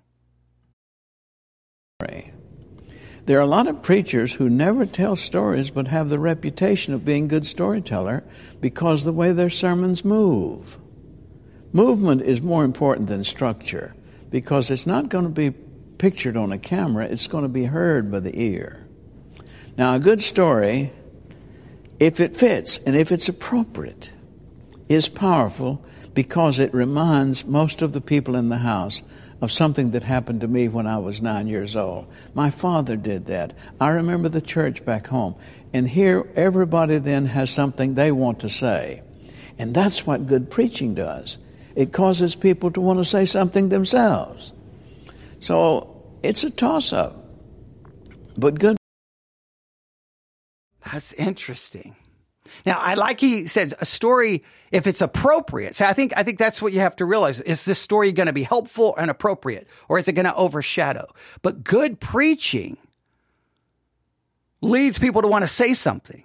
S5: There are a lot of preachers who never tell stories but have the reputation of being good storyteller because the way their sermons move. Movement is more important than structure because it's not going to be pictured on a camera, it's going to be heard by the ear. Now, a good story, if it fits and if it's appropriate, is powerful because it reminds most of the people in the house of something that happened to me when I was nine years old. My father did that. I remember the church back home. And here, everybody then has something they want to say. And that's what good preaching does it causes people to want to say something themselves. So it's a toss up. But good.
S2: That's interesting. Now, I like he said a story if it's appropriate. So I think I think that's what you have to realize. Is this story going to be helpful and appropriate or is it going to overshadow? But good preaching leads people to want to say something.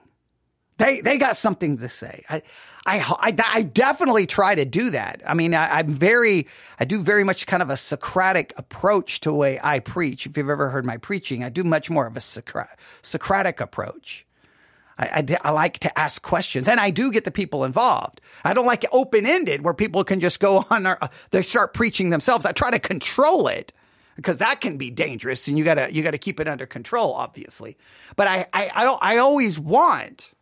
S2: They they got something to say. I I, I, I definitely try to do that. I mean, I, am very, I do very much kind of a Socratic approach to the way I preach. If you've ever heard my preaching, I do much more of a Socratic approach. I, I, I, like to ask questions and I do get the people involved. I don't like open ended where people can just go *laughs* on or they start preaching themselves. I try to control it because that can be dangerous and you gotta, you gotta keep it under control, obviously. But I, I, I, I always want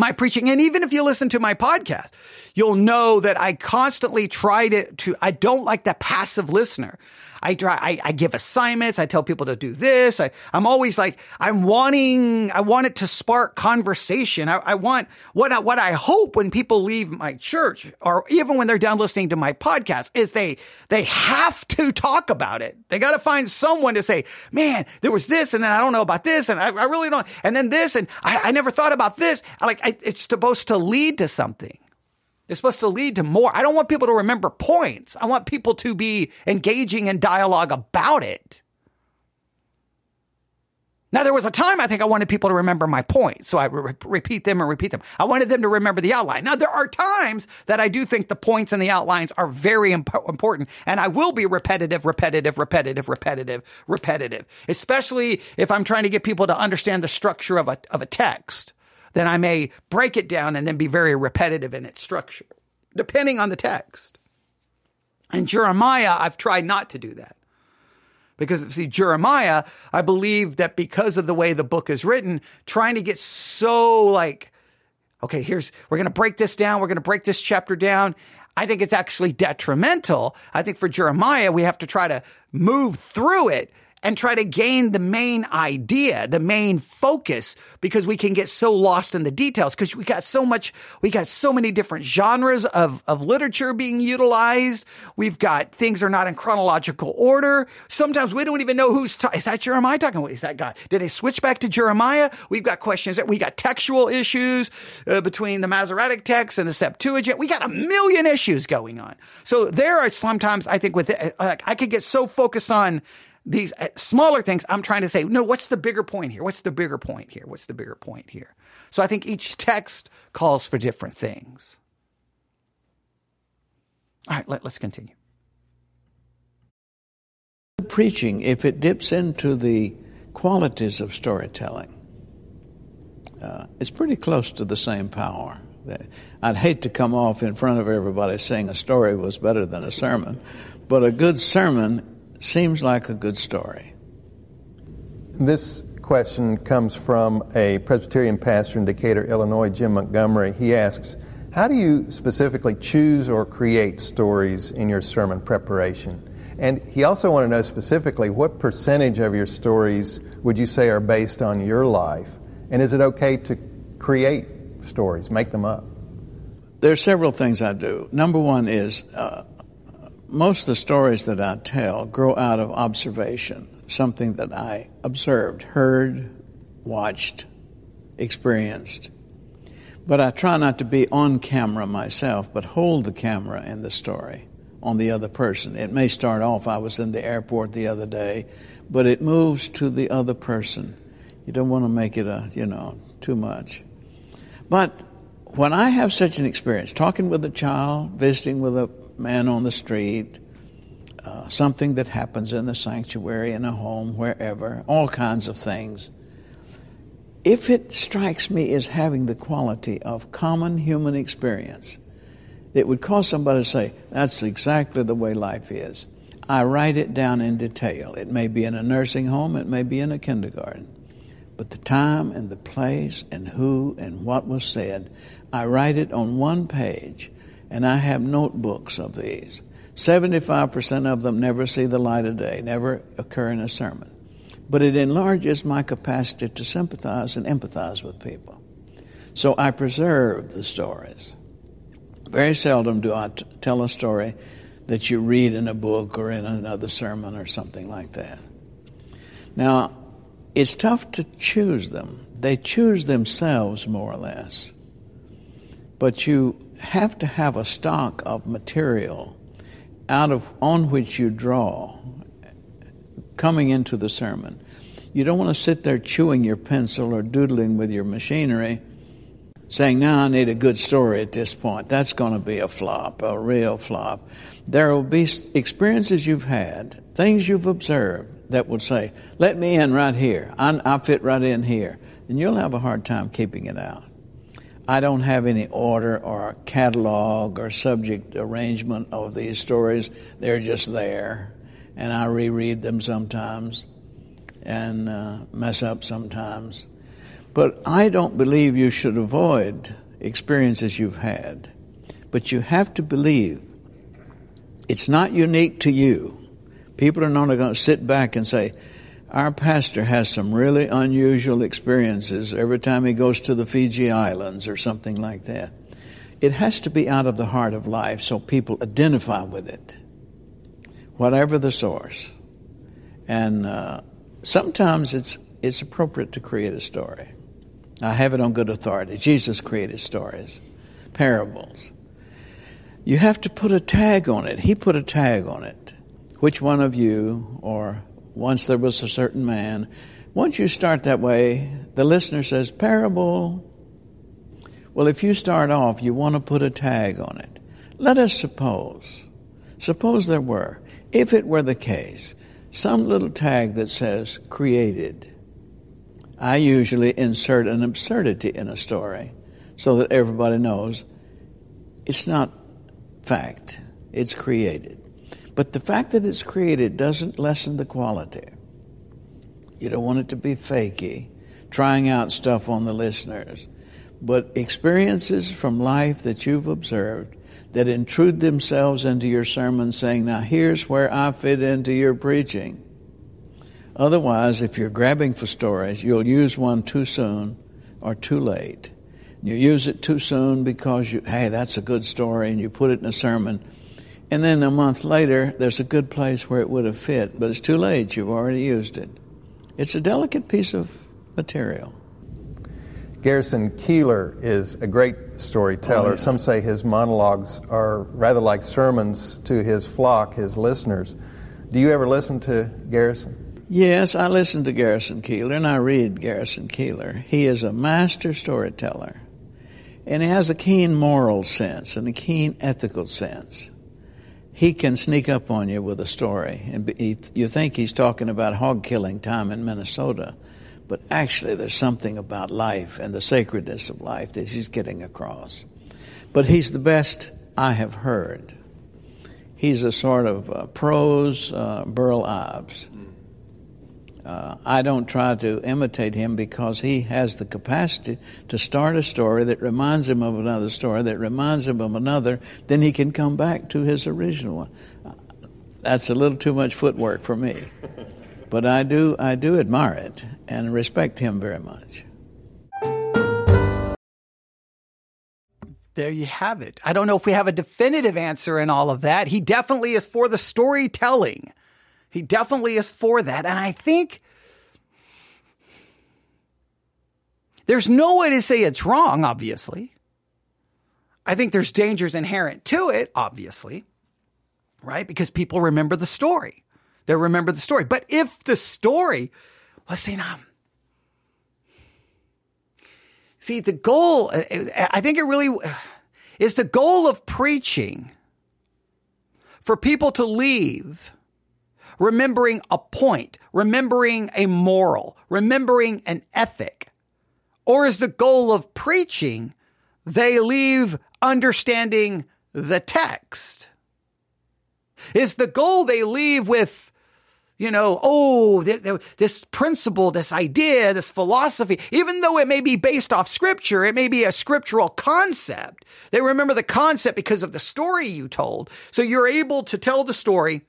S2: my preaching. And even if you listen to my podcast, you'll know that I constantly try to, to I don't like the passive listener. I try, I, I give assignments. I tell people to do this. I, I'm always like, I'm wanting, I want it to spark conversation. I, I want what I, what I hope when people leave my church or even when they're done listening to my podcast is they, they have to talk about it. They got to find someone to say, man, there was this and then I don't know about this and I, I really don't, and then this and I, I never thought about this. Like, I, it's supposed to lead to something. It's supposed to lead to more. I don't want people to remember points. I want people to be engaging in dialogue about it. Now, there was a time I think I wanted people to remember my points, so I re- repeat them and repeat them. I wanted them to remember the outline. Now, there are times that I do think the points and the outlines are very imp- important, and I will be repetitive, repetitive, repetitive, repetitive, repetitive, especially if I'm trying to get people to understand the structure of a, of a text then I may break it down and then be very repetitive in its structure, depending on the text. And Jeremiah, I've tried not to do that. Because, see, Jeremiah, I believe that because of the way the book is written, trying to get so like Okay, here's, we're going to break this down. We're going to break this chapter down. I think it's actually detrimental. I think for Jeremiah, we have to try to move through it and try to gain the main idea, the main focus, because we can get so lost in the details because we got so much, we got so many different genres of, of literature being utilized. We've got things are not in chronological order. Sometimes we don't even know who's, ta- is that Jeremiah talking? Is that God? Did they switch back to Jeremiah? We've got questions that we got textual issues uh, between the Masoretic text and the Septuagint. We got a million issues going on. So there are sometimes I think with, uh, I could get so focused on these uh, smaller things, I'm trying to say, no, what's the bigger point here? What's the bigger point here? What's the bigger point here? So I think each text calls for different things. All right, let, us continue.
S5: Preaching, if it dips into the qualities of storytelling, uh, it's pretty close to the same power. I'd hate to come off in front of everybody saying a story was better than a sermon, but a good sermon Seems like a good story.
S4: This question comes from a Presbyterian pastor in Decatur, Illinois, Jim Montgomery. He asks, How do you specifically choose or create stories in your sermon preparation? And he also wanted to know specifically what percentage of your stories would you say are based on your life? And is it okay to create stories, make them up?
S5: There are several things I do. Number one is uh, most of the stories that I tell grow out of observation, something that I observed, heard, watched, experienced. But I try not to be on camera myself, but hold the camera in the story on the other person. It may start off, I was in the airport the other day, but it moves to the other person. You don't want to make it a, you know, too much. But when I have such an experience, talking with a child, visiting with a man on the street, uh, something that happens in the sanctuary, in a home, wherever, all kinds of things. If it strikes me as having the quality of common human experience, it would cause somebody to say, That's exactly the way life is. I write it down in detail. It may be in a nursing home, it may be in a kindergarten. But the time and the place and who and what was said, I write it on one page and I have notebooks of these. 75% of them never see the light of day, never occur in a sermon. But it enlarges my capacity to sympathize and empathize with people. So I preserve the stories. Very seldom do I t- tell a story that you read in a book or in another sermon or something like that. Now, it's tough to choose them. They choose themselves more or less. But you have to have a stock of material out of on which you draw coming into the sermon. You don't want to sit there chewing your pencil or doodling with your machinery saying, Now I need a good story at this point. That's going to be a flop, a real flop. There will be experiences you've had, things you've observed that would say, Let me in right here. I, I fit right in here. And you'll have a hard time keeping it out. I don't have any order or catalog or subject arrangement of these stories. They're just there. And I reread them sometimes and uh, mess up sometimes. But I don't believe you should avoid experiences you've had. But you have to believe it's not unique to you. People are not going to sit back and say, our pastor has some really unusual experiences every time he goes to the Fiji Islands or something like that. It has to be out of the heart of life so people identify with it, whatever the source. And uh, sometimes it's, it's appropriate to create a story. I have it on good authority. Jesus created stories, parables. You have to put a tag on it. He put a tag on it. Which one of you, or once there was a certain man. Once you start that way, the listener says, Parable. Well, if you start off, you want to put a tag on it. Let us suppose, suppose there were, if it were the case, some little tag that says created. I usually insert an absurdity in a story so that everybody knows it's not fact, it's created. But the fact that it's created doesn't lessen the quality. You don't want it to be fakey, trying out stuff on the listeners. but experiences from life that you've observed that intrude themselves into your sermon, saying, Now here's where I fit into your preaching. Otherwise, if you're grabbing for stories, you'll use one too soon or too late. You use it too soon because you, hey, that's a good story, and you put it in a sermon. And then a month later, there's a good place where it would have fit, but it's too late. You've already used it. It's a delicate piece of material.
S4: Garrison Keillor is a great storyteller.
S5: Oh, yeah.
S4: Some say his monologues are rather like sermons to his flock, his listeners. Do you ever listen to Garrison?
S5: Yes, I listen to Garrison Keillor and I read Garrison Keillor. He is a master storyteller. And he has a keen moral sense and a keen ethical sense. He can sneak up on you with a story, and be, you think he's talking about hog killing time in Minnesota, but actually there's something about life and the sacredness of life that he's getting across. But he's the best I have heard. He's a sort of uh, prose uh, Burl Ives. Uh, I don't try to imitate him because he has the capacity to start a story that reminds him of another story, that reminds him of another, then he can come back to his original one. That's a little too much footwork for me. *laughs* But I do, I do admire it and respect him very much.
S2: There you have it. I don't know if we have a definitive answer in all of that. He definitely is for the storytelling. He definitely is for that. And I think there's no way to say it's wrong, obviously. I think there's dangers inherent to it, obviously, right? Because people remember the story. They remember the story. But if the story, let's see now. See, the goal, I think it really is the goal of preaching for people to leave remembering a point, remembering a moral, remembering an ethic? Or is the goal of preaching they leave understanding the text? Is the goal they leave with, you know, oh, this principle, this idea, this philosophy, even though it may be based off scripture, it may be a scriptural concept. They remember the concept because of the story you told. So you're able to tell the story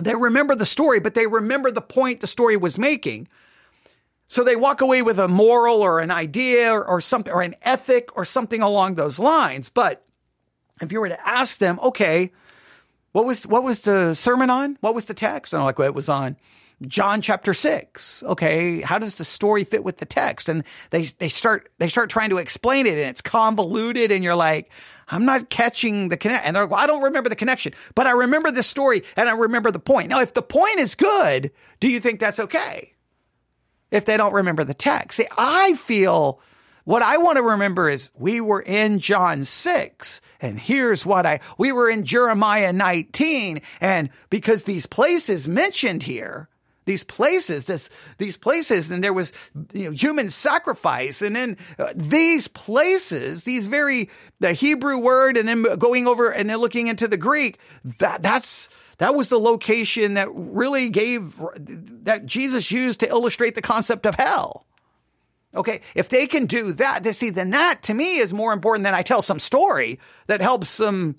S2: they remember the story, but they remember the point the story was making. So they walk away with a moral or an idea or, or something or an ethic or something along those lines. But if you were to ask them, okay, what was what was the sermon on? What was the text? And I'm like, well, it was on John chapter six. Okay, how does the story fit with the text? And they they start they start trying to explain it, and it's convoluted, and you're like, I'm not catching the connect. And they're like, well, I don't remember the connection, but I remember the story and I remember the point. Now, if the point is good, do you think that's okay? If they don't remember the text, see, I feel what I want to remember is we were in John 6 and here's what I, we were in Jeremiah 19 and because these places mentioned here, these places, this, these places, and there was you know, human sacrifice, and then uh, these places, these very the Hebrew word, and then going over and then looking into the Greek. That that's that was the location that really gave that Jesus used to illustrate the concept of hell. Okay, if they can do that, see, then that to me is more important than I tell some story that helps them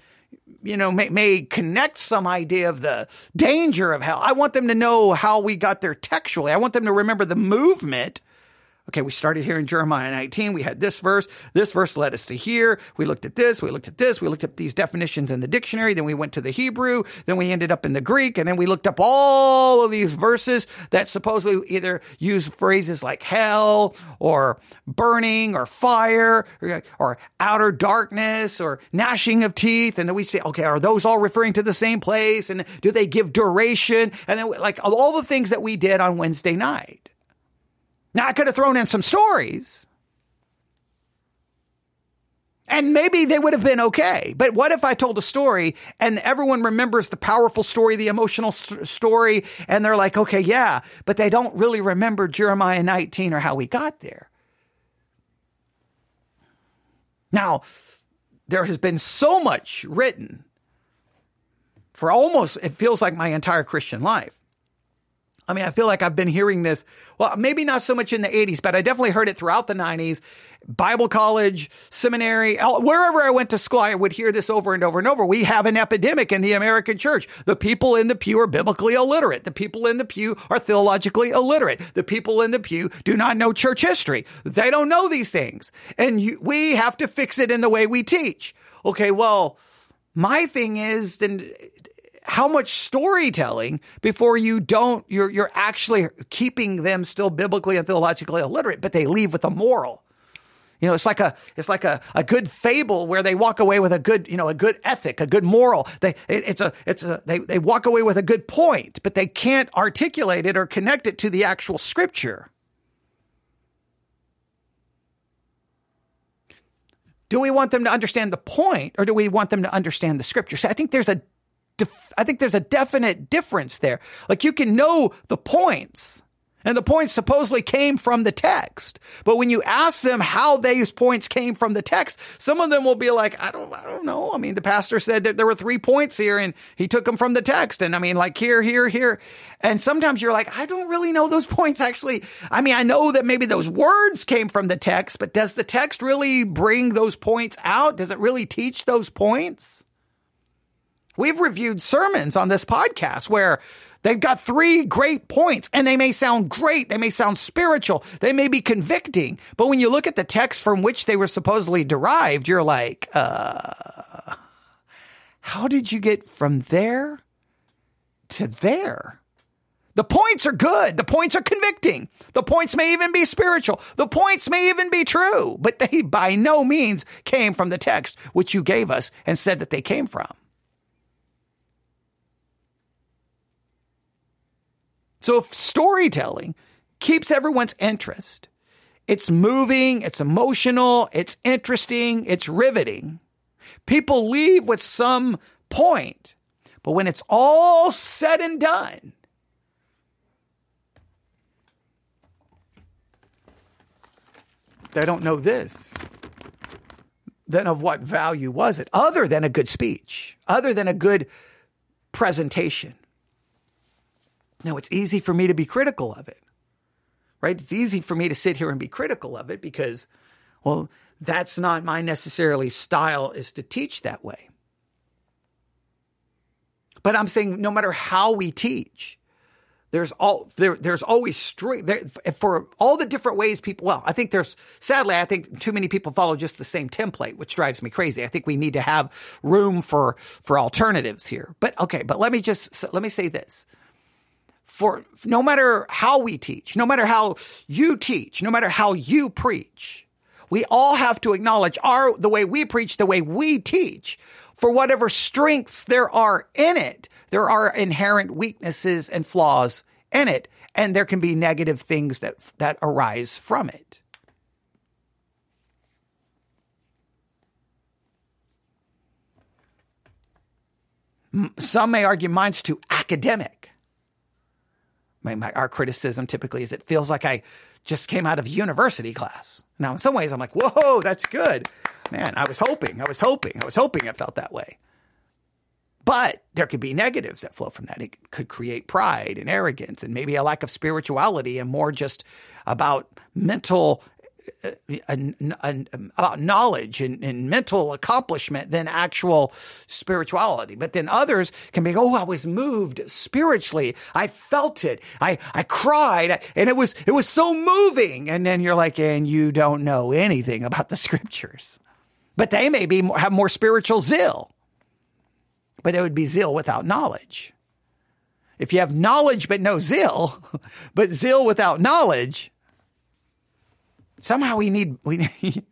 S2: you know, may, may connect some idea of the danger of hell. I want them to know how we got there textually. I want them to remember the movement Okay, we started here in Jeremiah 19. We had this verse. This verse led us to here. We looked at this. We looked at this. We looked at these definitions in the dictionary. Then we went to the Hebrew. Then we ended up in the Greek. And then we looked up all of these verses that supposedly either use phrases like hell or burning or fire or, or outer darkness or gnashing of teeth. And then we say, okay, are those all referring to the same place? And do they give duration? And then like all the things that we did on Wednesday night. Now, I could have thrown in some stories. And maybe they would have been okay. But what if I told a story and everyone remembers the powerful story, the emotional st- story, and they're like, okay, yeah, but they don't really remember Jeremiah 19 or how we got there? Now, there has been so much written for almost, it feels like my entire Christian life I mean, I feel like I've been hearing this. Well, maybe not so much in the 80s, but I definitely heard it throughout the 90s. Bible college, seminary, wherever I went to school, I would hear this over and over and over. We have an epidemic in the American church. The people in the pew are biblically illiterate. The people in the pew are theologically illiterate. The people in the pew do not know church history. They don't know these things. And you, we have to fix it in the way we teach. Okay, well, my thing is then how much storytelling before you don't you're you're actually keeping them still biblically and theologically illiterate, but they leave with a moral. You know, it's like a it's like a, a good fable where they walk away with a good you know a good ethic, a good moral. They it, it's a it's a they they walk away with a good point, but they can't articulate it or connect it to the actual scripture. Do we want them to understand the point or do we want them to understand the scripture? So I think there's a def- I think there's a definite difference there. Like you can know the points. And the points supposedly came from the text. But when you ask them how those points came from the text, some of them will be like, I don't, I don't know. I mean, the pastor said that there were three points here and he took them from the text. And I mean, like here, here, here. And sometimes you're like, I don't really know those *laughs* points actually. I mean, I know that maybe those words came from the text, but does the text really bring those points out? Does it really teach those points? We've reviewed sermons on this podcast where they've got three great points and they may sound great. They may sound spiritual. They may be convicting. But when you look at the text from which they were supposedly derived, you're like, uh, how did you get from there to there? The points are good. The points are convicting. The points may even be spiritual. The points may even be true, but they by no means came from the text which you gave us and said that they came from. So if storytelling keeps everyone's interest, it's moving, it's emotional, it's interesting, it's riveting. People leave with some point, but when it's all said and done, they don't know this. Then of what value was it other than a good speech, other than a good presentation? Now, it's easy for me to be critical of it, right? It's easy for me to sit here and be critical of it because, well, that's not my necessarily style is to teach that way. But I'm saying no matter how we teach, there's all there, there's always there, for all the different ways people well i think there's sadly i think too many people follow just the same template which drives me crazy i think we need to have room for for alternatives here but okay but let me just let me say this for no matter how we teach, no matter how you teach, no matter how you preach, we all have to acknowledge our, the way we preach, the way we teach, for whatever strengths there are in it, there are inherent weaknesses and flaws in it, and there can be negative things that, that arise from it. Some may argue mine's too academic my, my, our criticism typically is it feels like I just came out of university class. Now, in some ways, I'm like, whoa, that's good. Man, I was hoping, I was hoping, I was hoping it felt that way. But there could be negatives that flow from that. It could create pride and arrogance and maybe a lack of spirituality and more just about mental about knowledge and, and, mental accomplishment than actual spirituality. But then others can be, oh, I was moved spiritually. I felt it. I, I cried and it was, it was so moving. And then you're like, and you don't know anything about the *laughs* scriptures, but they may be have more spiritual zeal, but it would be zeal without knowledge. If you have knowledge but no zeal, *laughs* but zeal without knowledge, somehow we need we *laughs*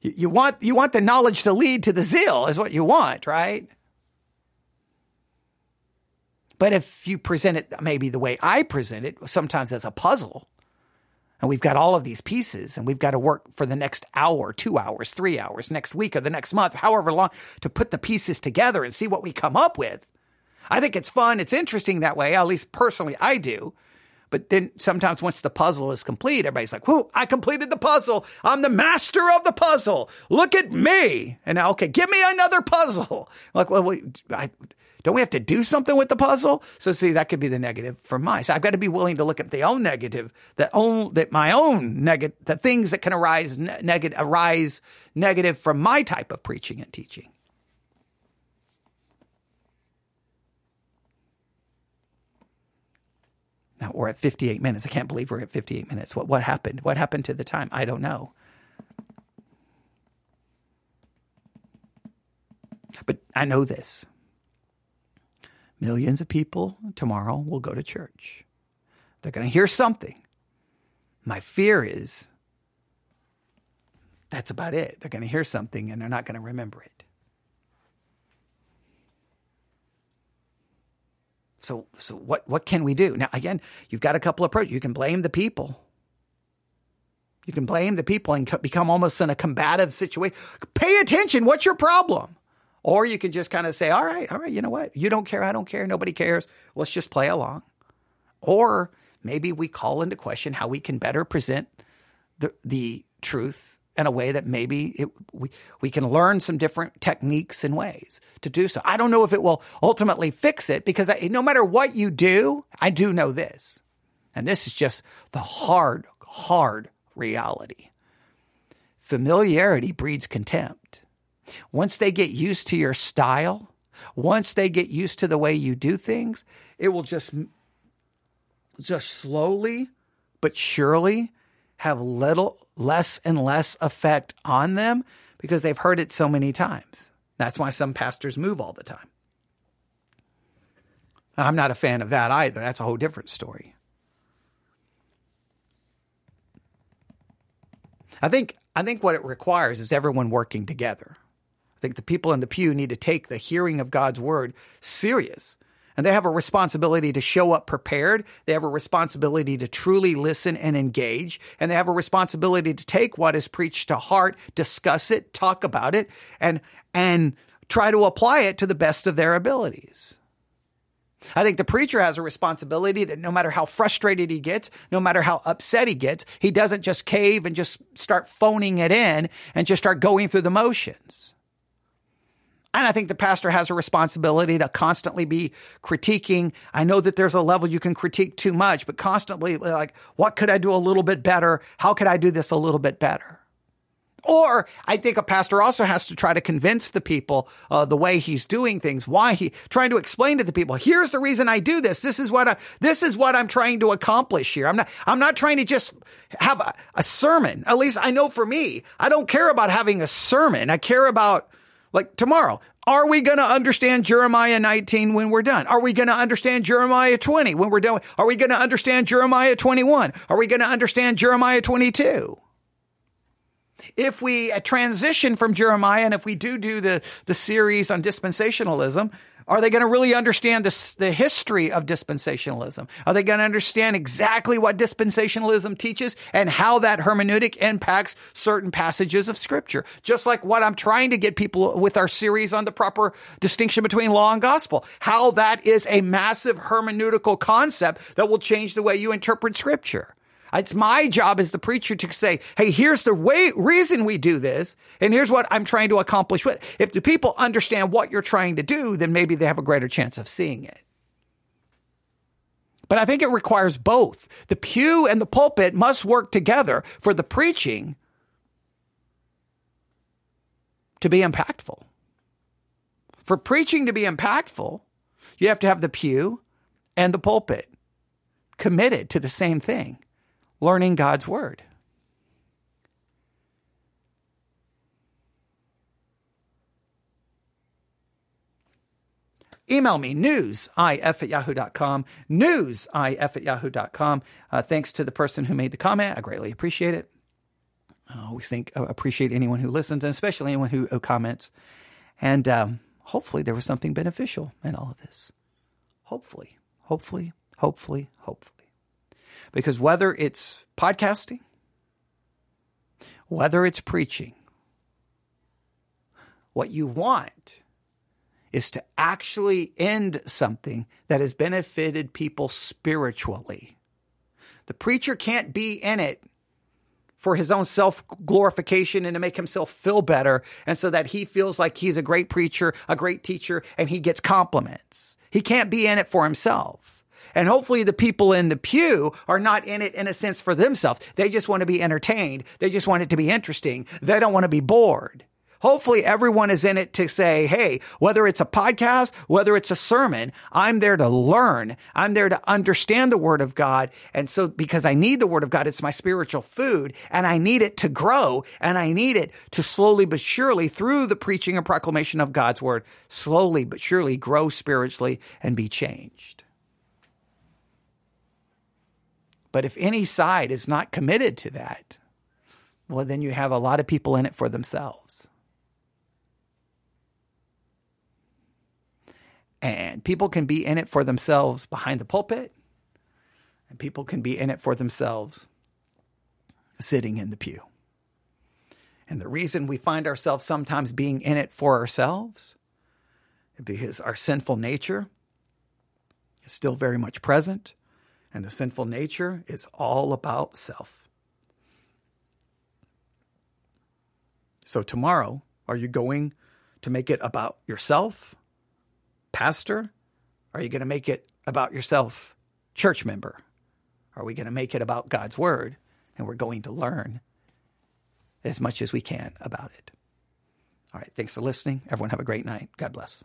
S2: you want you want the knowledge to lead to the zeal is what you want, right? But if you present it maybe the way I present it, sometimes as a puzzle, and we've got all of these pieces, and we've got to work for the next hour, two hours, three hours, next week, or the next month, however long, to put the pieces together and see what we come up with. I think it's fun. It's interesting that way. At least personally, I do. But then sometimes once the puzzle is complete, everybody's like, whoo, I completed the puzzle. I'm the master of the puzzle. Look at me. And now, okay, give me another puzzle. *laughs* Like, well, I, Don't we have to do something with the puzzle? So see, that could be the negative for my. So I've got to be willing to look at the own negative, that own that my own negative, the things that can arise negative arise negative from my type of preaching and teaching. Now we're at 58 minutes. I can't believe we're at 58 minutes. What what happened? What happened to the time? I don't know. But I know this. Millions of people tomorrow will go to church. They're going to hear something. My fear is that's about it. They're going to hear something and they're not going to remember it. So, so what, what can we do? Now, again, you've got a couple of approaches. You can blame the people. You can blame the people and become almost in a combative situation. Pay attention. What's your problem? Or you can just kind of say, all right, all right, you know what? You don't care. I don't care. Nobody cares. Let's just play along. Or maybe we call into question how we can better present the, the truth in a way that maybe it, we, we can learn some different techniques and ways to do so. I don't know if it will ultimately fix it because I, no matter what you do, I do know this. And this is just the hard, hard reality. Familiarity breeds contempt. Once they get used to your style, once they get used to the way you do things, it will just just slowly but surely have little less and less effect on them because they've heard it so many times. That's why some pastors move all the time. I'm not a fan of that either. That's a whole different story. I think I think what it requires is everyone working together. I think the people in the pew need to take the hearing of God's word serious. And they have a responsibility to show up prepared. They have a responsibility to truly listen and engage. And they have a responsibility to take what is preached to heart, discuss it, talk about it, and, and try to apply it to the best of their abilities. I think the preacher has a responsibility that no matter how frustrated he gets, no matter how upset he gets, he doesn't just cave and just start phoning it in and just start going through the motions. And I think the pastor has a responsibility to constantly be critiquing. I know that there's a level you can critique too much, but constantly like, what could I do a little bit better? How could I do this a little bit better? Or I think a pastor also has to try to convince the people uh, the way he's doing things, why he trying to explain to the people. Here's the reason I do this. This is what I, this is what I'm trying to accomplish here. I'm not I'm not trying to just have a, a sermon. At least I know for me, I don't care about having a sermon. I care about like tomorrow, are we going to understand Jeremiah 19 when we're done? Are we going to understand Jeremiah 20 when we're done? Are we going to understand Jeremiah 21? Are we going to understand Jeremiah 22? If we uh, transition from Jeremiah and if we do do the, the series on dispensationalism, are they going to really understand the, the history of dispensationalism? Are they going to understand exactly what dispensationalism teaches and how that hermeneutic impacts certain passages of scripture? Just like what I'm trying to get people with our series on the proper distinction between law and gospel, how that is a massive hermeneutical concept that will change the way you interpret scripture. It's my job as the preacher to say, hey, here's the way, reason we do this, and here's what I'm trying to accomplish with. If the people understand what you're trying to do, then maybe they have a greater chance of seeing it. But I think it requires both. The pew and the pulpit must work together for the preaching to be impactful. For preaching to be impactful, you have to have the pew and the pulpit committed to the same thing learning God's Word. Email me, newsif at yahoo.com, newsif at yahoo.com. Uh, thanks to the person who made the comment. I greatly appreciate it. I always think, uh, appreciate anyone who listens and especially anyone who, who comments. And um, hopefully there was something beneficial in all of this. Hopefully, hopefully, hopefully, hopefully. Because whether it's podcasting, whether it's preaching, what you want is to actually end something that has benefited people spiritually. The preacher can't be in it for his own self glorification and to make himself feel better. And so that he feels like he's a great preacher, a great teacher, and he gets compliments. He can't be in it for himself. And hopefully the people in the pew are not in it in a sense for themselves. They just want to be entertained. They just want it to be interesting. They don't want to be bored. Hopefully everyone is in it to say, Hey, whether it's a podcast, whether it's a sermon, I'm there to learn. I'm there to understand the word of God. And so because I need the word of God, it's my spiritual food and I need it to grow and I need it to slowly but surely through the preaching and proclamation of God's word, slowly but surely grow spiritually and be changed. But if any side is not committed to that, well, then you have a lot of people in it for themselves. And people can be in it for themselves behind the pulpit, and people can be in it for themselves sitting in the pew. And the reason we find ourselves sometimes being in it for ourselves is because our sinful nature is still very much present, and the sinful nature is all about self. So, tomorrow, are you going to make it about yourself? pastor? Are you going to make it about yourself, church member? Are we going to make it about God's word? And we're going to learn as much as we can about it. All right. Thanks for listening. Everyone have a great night. God bless.